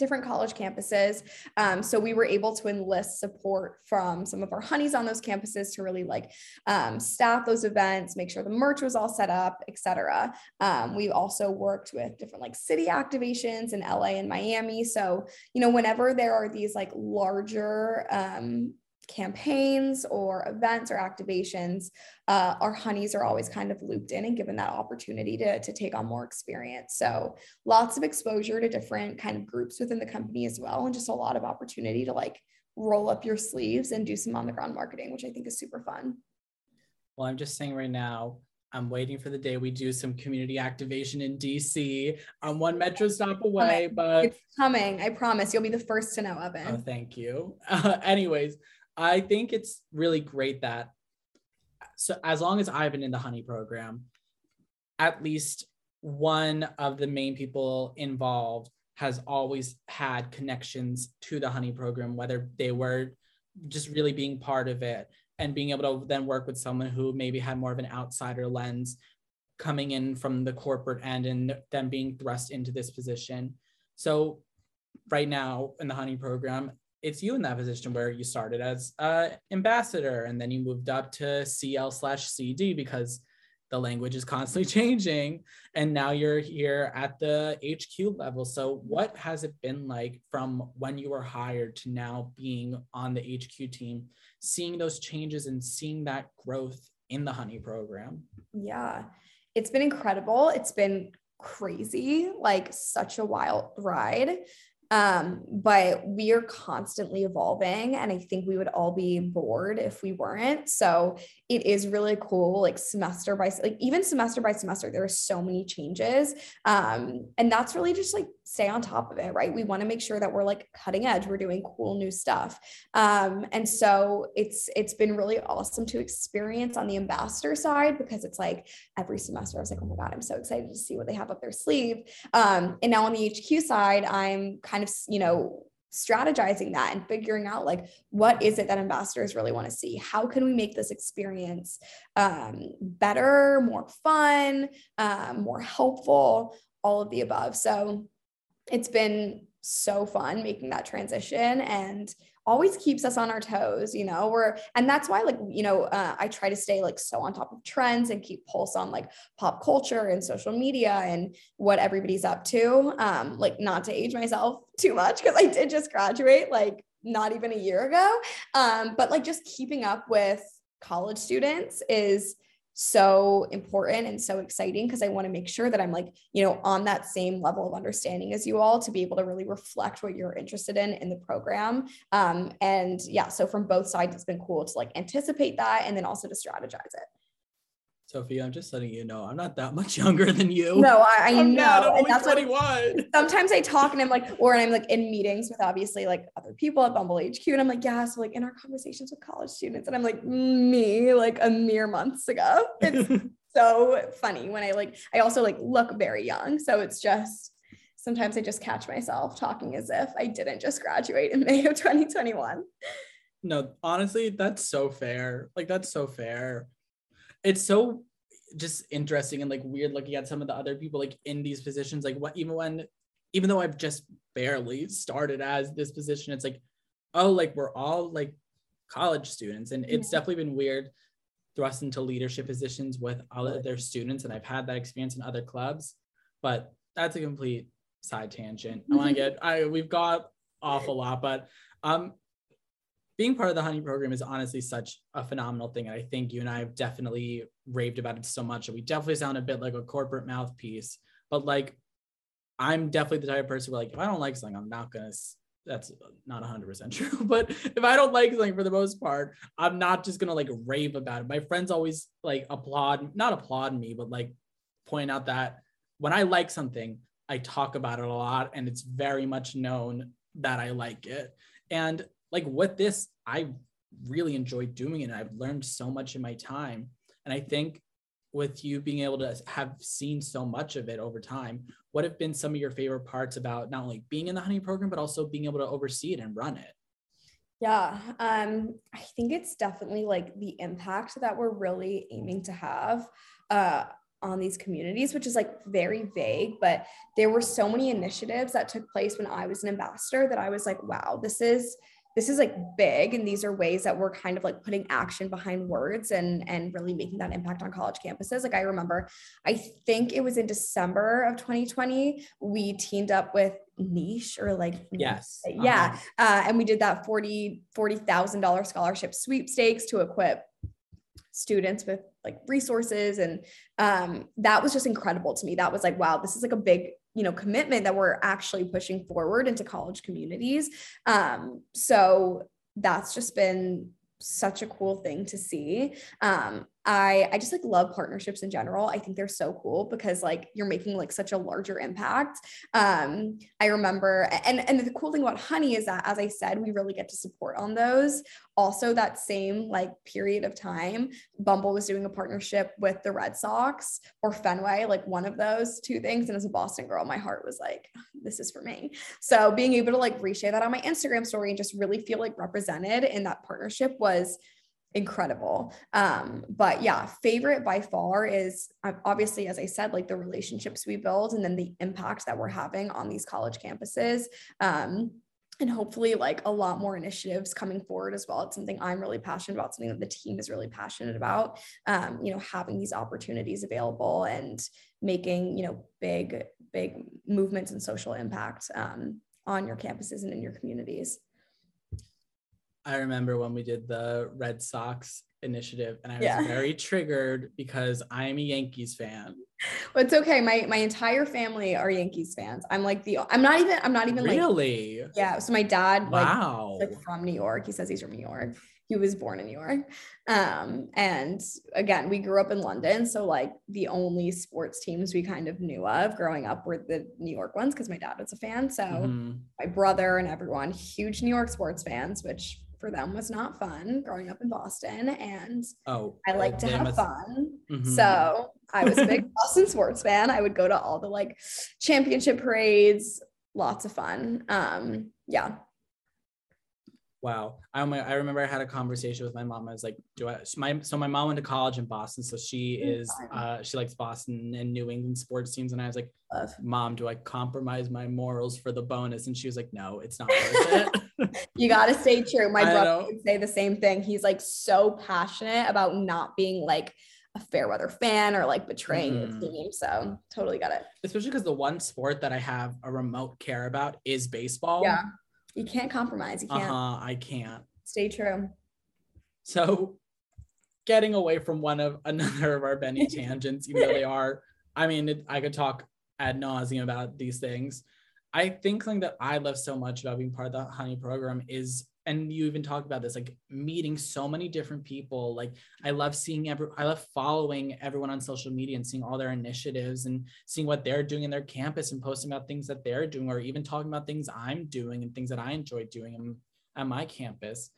different college campuses. Um, so we were able to enlist support from some of our honeys on those campuses to really like um, staff those events, make sure the merch was all set up, etc. Um, we also worked with different like city activations in LA and Miami. So you know, whenever there are these like larger um, campaigns or events or activations, uh, our honeys are always kind of looped in and given that opportunity to, to take on more experience. So lots of exposure to different kind of groups within the company as well, and just a lot of opportunity to like roll up your sleeves and do some on the ground marketing, which I think is super fun. Well, I'm just saying right now, I'm waiting for the day we do some community activation in DC. I'm one metro stop away, but it's coming. I promise you'll be the first to know, Evan. Oh, thank you. Uh, anyways, I think it's really great that so as long as I've been in the honey program, at least one of the main people involved has always had connections to the honey program, whether they were just really being part of it and being able to then work with someone who maybe had more of an outsider lens coming in from the corporate end and then being thrust into this position. So right now in the honey program, it's you in that position where you started as uh, ambassador and then you moved up to CL slash CD because the language is constantly changing and now you're here at the HQ level. So what has it been like from when you were hired to now being on the HQ team, seeing those changes and seeing that growth in the honey program? Yeah, it's been incredible. It's been crazy, like such a wild ride. Um, but we are constantly evolving, and I think we would all be bored if we weren't. So it is really cool, like semester by like even semester by semester, there are so many changes, um, and that's really just like stay on top of it, right? We want to make sure that we're like cutting edge, we're doing cool new stuff, um, and so it's it's been really awesome to experience on the ambassador side because it's like every semester I was like, oh my god, I'm so excited to see what they have up their sleeve, um, and now on the HQ side, I'm kind of, you know, strategizing that and figuring out like what is it that ambassadors really want to see? How can we make this experience um, better more fun um, more helpful? All of the above. So it's been so fun making that transition and always keeps us on our toes you know we're and that's why like you know uh, i try to stay like so on top of trends and keep pulse on like pop culture and social media and what everybody's up to um like not to age myself too much because i did just graduate like not even a year ago um but like just keeping up with college students is so important and so exciting because I want to make sure that I'm like, you know, on that same level of understanding as you all to be able to really reflect what you're interested in in the program. Um, and yeah, so from both sides, it's been cool to like anticipate that and then also to strategize it. Sophie, I'm just letting you know I'm not that much younger than you. No, I, I I'm know. Not, I'm and only that's what- 21. sometimes I talk and I'm like, or I'm like in meetings with obviously like other people at Bumble HQ, and I'm like, yeah, so like in our conversations with college students, and I'm like, me, like a mere months ago. It's so funny when I like, I also like look very young. So it's just sometimes I just catch myself talking as if I didn't just graduate in May of 2021. no, honestly, that's so fair. Like that's so fair. It's so just interesting and like weird looking at some of the other people like in these positions. Like what even when even though I've just barely started as this position, it's like, oh, like we're all like college students. And it's Yeah. definitely been weird thrust into leadership positions with all of their students. And I've had that experience in other clubs, but that's a complete side tangent. I want to get I we've got off a lot, but um being part of the honey program is honestly such a phenomenal thing. And I think you and I have definitely raved about it so much. And we definitely sound a bit like a corporate mouthpiece, but like I'm definitely the type of person where like if I don't like something, I'm not gonna that's not 100% true but if i don't like something for the most part i'm not just gonna like rave about it my friends always like applaud not applaud me but like point out that when i like something i talk about it a lot and it's very much known that i like it and like with this i really enjoyed doing it. And i've learned so much in my time. And i think with you being able to have seen so much of it over time what have been some of your favorite parts about not only being in the honey program but also being able to oversee it and run it? Yeah, um, I think it's definitely like the impact that we're really aiming to have uh, on these communities, which is like very vague, but there were so many initiatives that took place when I was an ambassador that I was like, wow, this is this is like big and these are ways that we're kind of like putting action behind words and and really making that impact on college campuses. Like i remember i think it was in december of 2020 we teamed up with niche or like yes. yeah Uh-huh. uh, and we did that 40 $40000 scholarship sweepstakes to equip students with like resources and um, that was just incredible to me. That was like wow this is like a big you know commitment that we're actually pushing forward into college communities. Um, so that's just been such a cool thing to see. Um, I I just like love partnerships in general. I think they're so cool because like you're making like such a larger impact. Um, I remember and and the cool thing about Honey is that as I said, we really get to support on those. Also, that same like period of time, Bumble was doing a partnership with the Red Sox or Fenway, like one of those two things. And as a Boston girl, my heart was like, this is for me. So being able to like reshare that on my Instagram story and just really feel like represented in that partnership was incredible. Um, but yeah, favorite by far is obviously, as I said, like the relationships we build and then the impact that we're having on these college campuses. Um, and hopefully like a lot more initiatives coming forward as well. It's something I'm really passionate about, something that the team is really passionate about. Um, you know, having these opportunities available and making, you know, big, big movements and social impact um, on your campuses and in your communities. I remember when we did the Red Sox initiative, and I was Yeah. very triggered because I'm a Yankees fan. Well, it's okay. My my entire family are Yankees fans. I'm like the I'm not even I'm not even like Really? yeah. So my dad Wow. like from New York. He says he's from New York. He was born in New York. Um, and again, we grew up in London. So like the only sports teams we kind of knew of growing up were the New York ones because my dad was a fan. So Mhm. my brother and everyone, huge New York sports fans, which for them was not fun growing up in Boston. And Oh, I like to have must- fun. Mhm. So I was a big Boston sports fan. I would go to all the like championship parades, lots of fun. Um, yeah. Wow. I, I remember I had a conversation with my mom. I was like, do I, my, so my mom went to college in Boston. So she is, uh, she likes Boston and New England sports teams. And I was like, mom, do I compromise my morals for the bonus? And she was like, no, it's not worth it. you got to stay true. My brother would say the same thing. He's like so passionate about not being like, a fair weather fan or like betraying mm. the team. So totally got it. Especially because the one sport that I have a remote care about is baseball. Yeah. You can't compromise. You can't. Uh-huh, I can't. Stay true. So getting away from one of another of our Benny tangents, even though they are, I mean, it, I could talk ad nauseum about these things. I think something that I love so much about being part of the honey program is and you even talk about this like meeting so many different people like i love seeing every i love following everyone on social media and seeing all their initiatives and seeing what they're doing in their campus and posting about things that they're doing or even talking about things i'm doing and things that i enjoy doing at my campus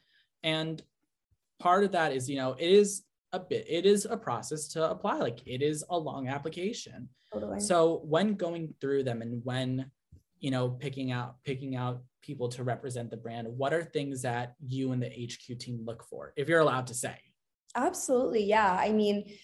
and part of that is you know it is a bit it is a process to apply like it is a long application totally. so when going through them and when you know picking out picking out people to represent the brand what are things that you and the hq team look for if you're allowed to say? Absolutely yeah. I mean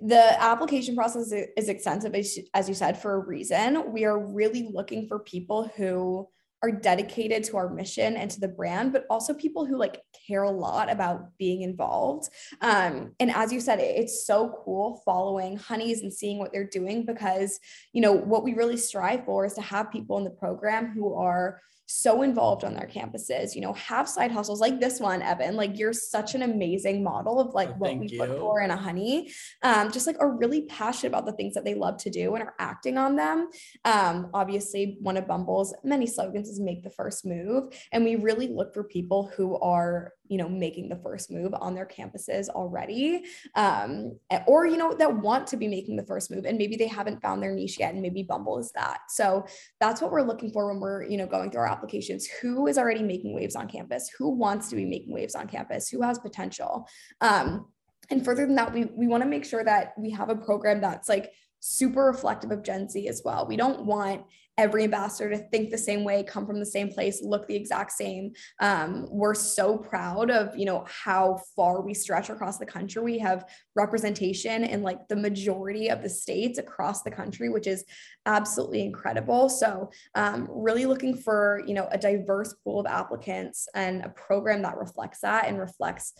the application process is extensive as you said for a reason. We are really looking for people who are dedicated to our mission and to the brand, but also people who like care a lot about being involved. Um, and as you said, it's so cool following Honeys and seeing what they're doing because, you know, what we really strive for is to have people in the program who are so involved on their campuses, you know, have side hustles like this one, Evan. Like you're such an amazing model of like oh, what we you. look for in a honey. Um, just like are really passionate about the things that they love to do and are acting on them. Um, obviously, one of Bumble's many slogans is make the first move. And we really look for people who are you know making the first move on their campuses already um, or you know that want to be making the first move and maybe they haven't found their niche yet and maybe bumble is that so that's what we're looking for when we're you know going through our applications. Who is already making waves on campus? Who wants to be making waves on campus? Who has potential? Um, and further than that we, we want to make sure that we have a program that's like super reflective of Gen Z as well. We don't want every ambassador to think the same way, come from the same place, look the exact same. Um, we're so proud of you know how far we stretch across the country. We have representation in like the majority of the states across the country, which is absolutely incredible. So um, really looking for you know a diverse pool of applicants and a program that reflects that and reflects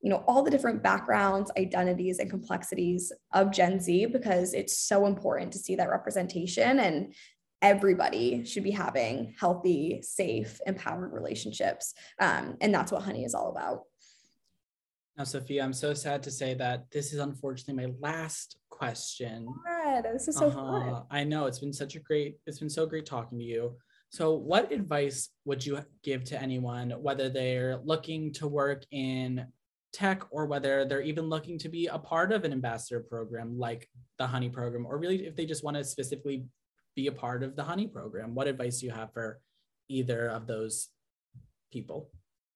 you know all the different backgrounds identities and complexities of gen z because it's so important to see that representation and everybody should be having healthy safe empowered relationships. Um, and that's what honey is all about. Now sophia i'm so sad to say that this is unfortunately my last question. God, this is so uh-huh. fun. I know. It's been such a great it's been so great talking to you. So, what advice would you give to anyone, whether they're looking to work in tech or whether they're even looking to be a part of an ambassador program like the honey program or really if they just want to specifically be a part of the honey program. What advice do you have for either of those people?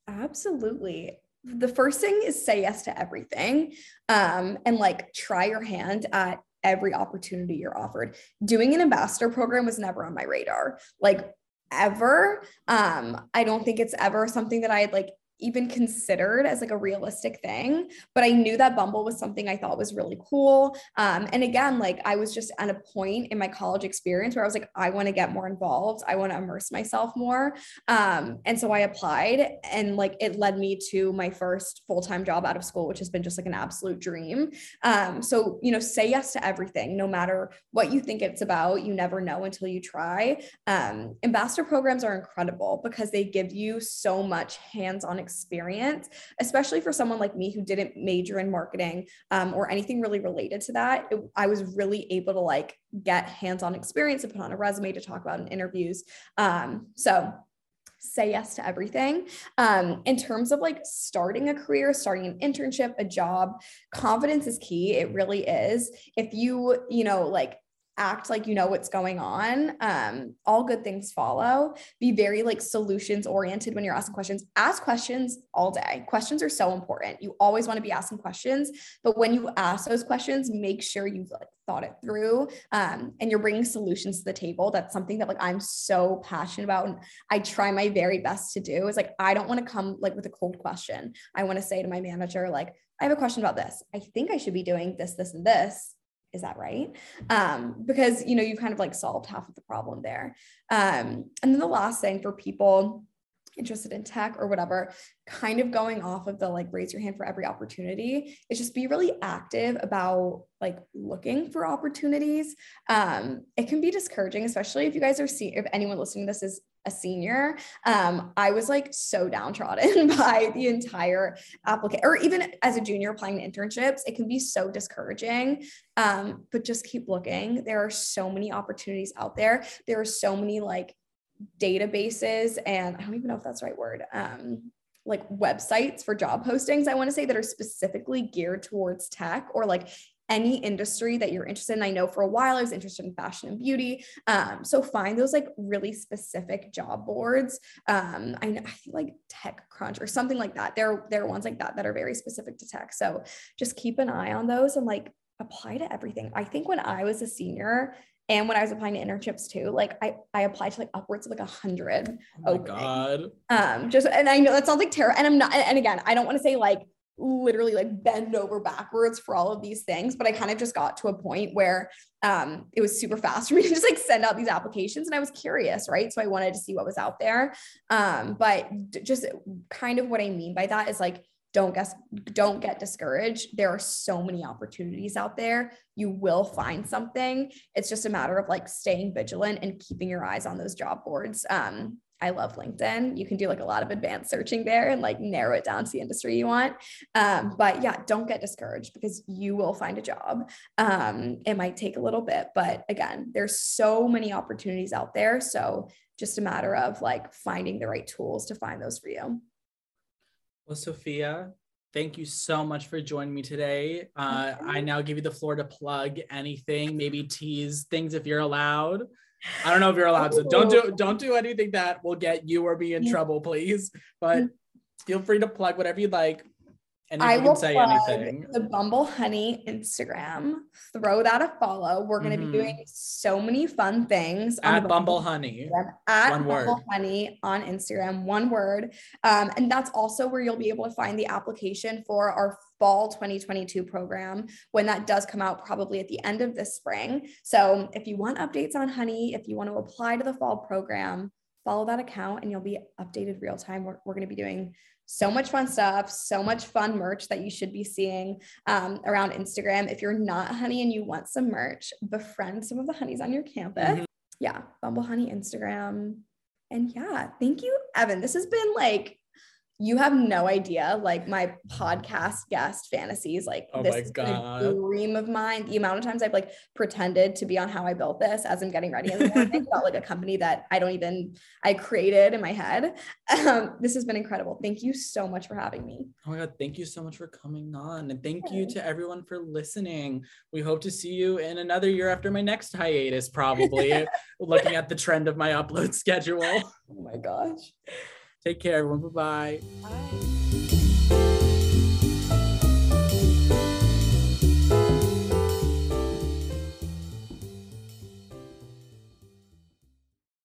Absolutely. The first thing is say yes to everything um, and like try your hand at every opportunity you're offered. Doing an ambassador program was never on my radar. Like ever um i don't think it's ever something that i had like even considered as like a realistic thing but i knew that bumble was something i thought was really cool. Um, and again like i was just at a point in my college experience where i was like i want to get more involved. I want to immerse myself more. Um, and so i applied and like it led me to my first full-time job out of school which has been just like an absolute dream. Um, so you know say yes to everything no matter what you think it's about you never know until you try. Um, ambassador programs are incredible because they give you so much hands-on experience, especially for someone like me who didn't major in marketing um, or anything really related to that. It, I was really able to like get hands-on experience to put on a resume to talk about in interviews. Um, so say yes to everything. Um, in terms of like starting a career, starting an internship, a job, confidence is key. It really is. If you, you know, like act like you know what's going on um all good things follow. Be very like solutions oriented when you're asking questions. Ask questions all day. Questions are so important. You always want to be asking questions but when you ask those questions make sure you've like thought it through um and you're bringing solutions to the table. That's something that like i'm so passionate about and i try my very best to do is like i don't want to come like with a cold question. I want to say to my manager like i have a question about this. I think i should be doing this this and this is that right? Um, because you know you kind of like solved half of the problem there. Um, and then the last thing for people interested in tech or whatever kind of going off of the like raise your hand for every opportunity is just be really active about like looking for opportunities. Um, it can be discouraging especially if you guys are seeing if anyone listening to this is a senior, um, I was like so downtrodden by the entire applicant, or even as a junior applying to internships, it can be so discouraging. Um, but just keep looking. There are so many opportunities out there. There are so many like databases, and I don't even know if that's the right word. Um, like websites for job postings, I want to say that are specifically geared towards tech or like any industry that you're interested in. I know for a while I was interested in fashion and beauty. Um, so find those like really specific job boards. Um, I, know, I feel like TechCrunch or something like that. There, there are ones like that that are very specific to tech. So just keep an eye on those and like apply to everything. I think when I was a senior, and when I was applying to internships too, like I, I applied to like upwards of like a hundred. Oh my God. Um, just and I know that sounds like terrible. And I'm not, and again, I don't want to say like literally like bend over backwards for all of these things but i kind of just got to a point where um, it was super fast for me to just like send out these applications and i was curious right? So i wanted to see what was out there. Um, but just kind of what i mean by that is like don't guess don't get discouraged. There are so many opportunities out there. You will find something. It's just a matter of like staying vigilant and keeping your eyes on those job boards. Um, I love LinkedIn. You can do like a lot of advanced searching there and like narrow it down to the industry you want. Um, but yeah, don't get discouraged because you will find a job. Um, it might take a little bit, but again, there's so many opportunities out there. So just a matter of like finding the right tools to find those for you. Well, Sophia, thank you so much for joining me today. Uh, I now give you the floor to plug anything, maybe tease things if you're allowed. I don't know if you're allowed to. Don't do don't do anything that will get you or me in trouble, please. But feel free to plug whatever you'd like. And I will say anything. The Bumble Honey Instagram. Throw that a follow. We're going to mm-hmm. be doing so many fun things at Bumble, Honey. At one Bumble word. Honey on Instagram. One word. Um, and that's also where you'll be able to find the application for our fall 2022 program when that does come out, probably at the end of this spring. So if you want updates on Honey, if you want to apply to the fall program, follow that account and you'll be updated real time. We're, we're going to be doing so much fun stuff, so much fun merch that you should be seeing um, around Instagram. If you're not honey and you want some merch, befriend some of the honeys on your campus. Mm-hmm. Yeah, Bumble Honey Instagram. And yeah, thank you, Evan. This has been like you have no idea like my podcast guest fantasies like oh this is a dream of mine. The amount of times i've like pretended to be on how i built this as i'm getting ready the morning about like a company that i don't even i created in my head. Um, this has been incredible. Thank you so much for having me. Oh my god thank you so much for coming on and thank you to everyone for listening. We hope to see you in another year after my next hiatus probably looking at the trend of my upload schedule. Oh my gosh Take care, everyone. Bye-bye. Bye.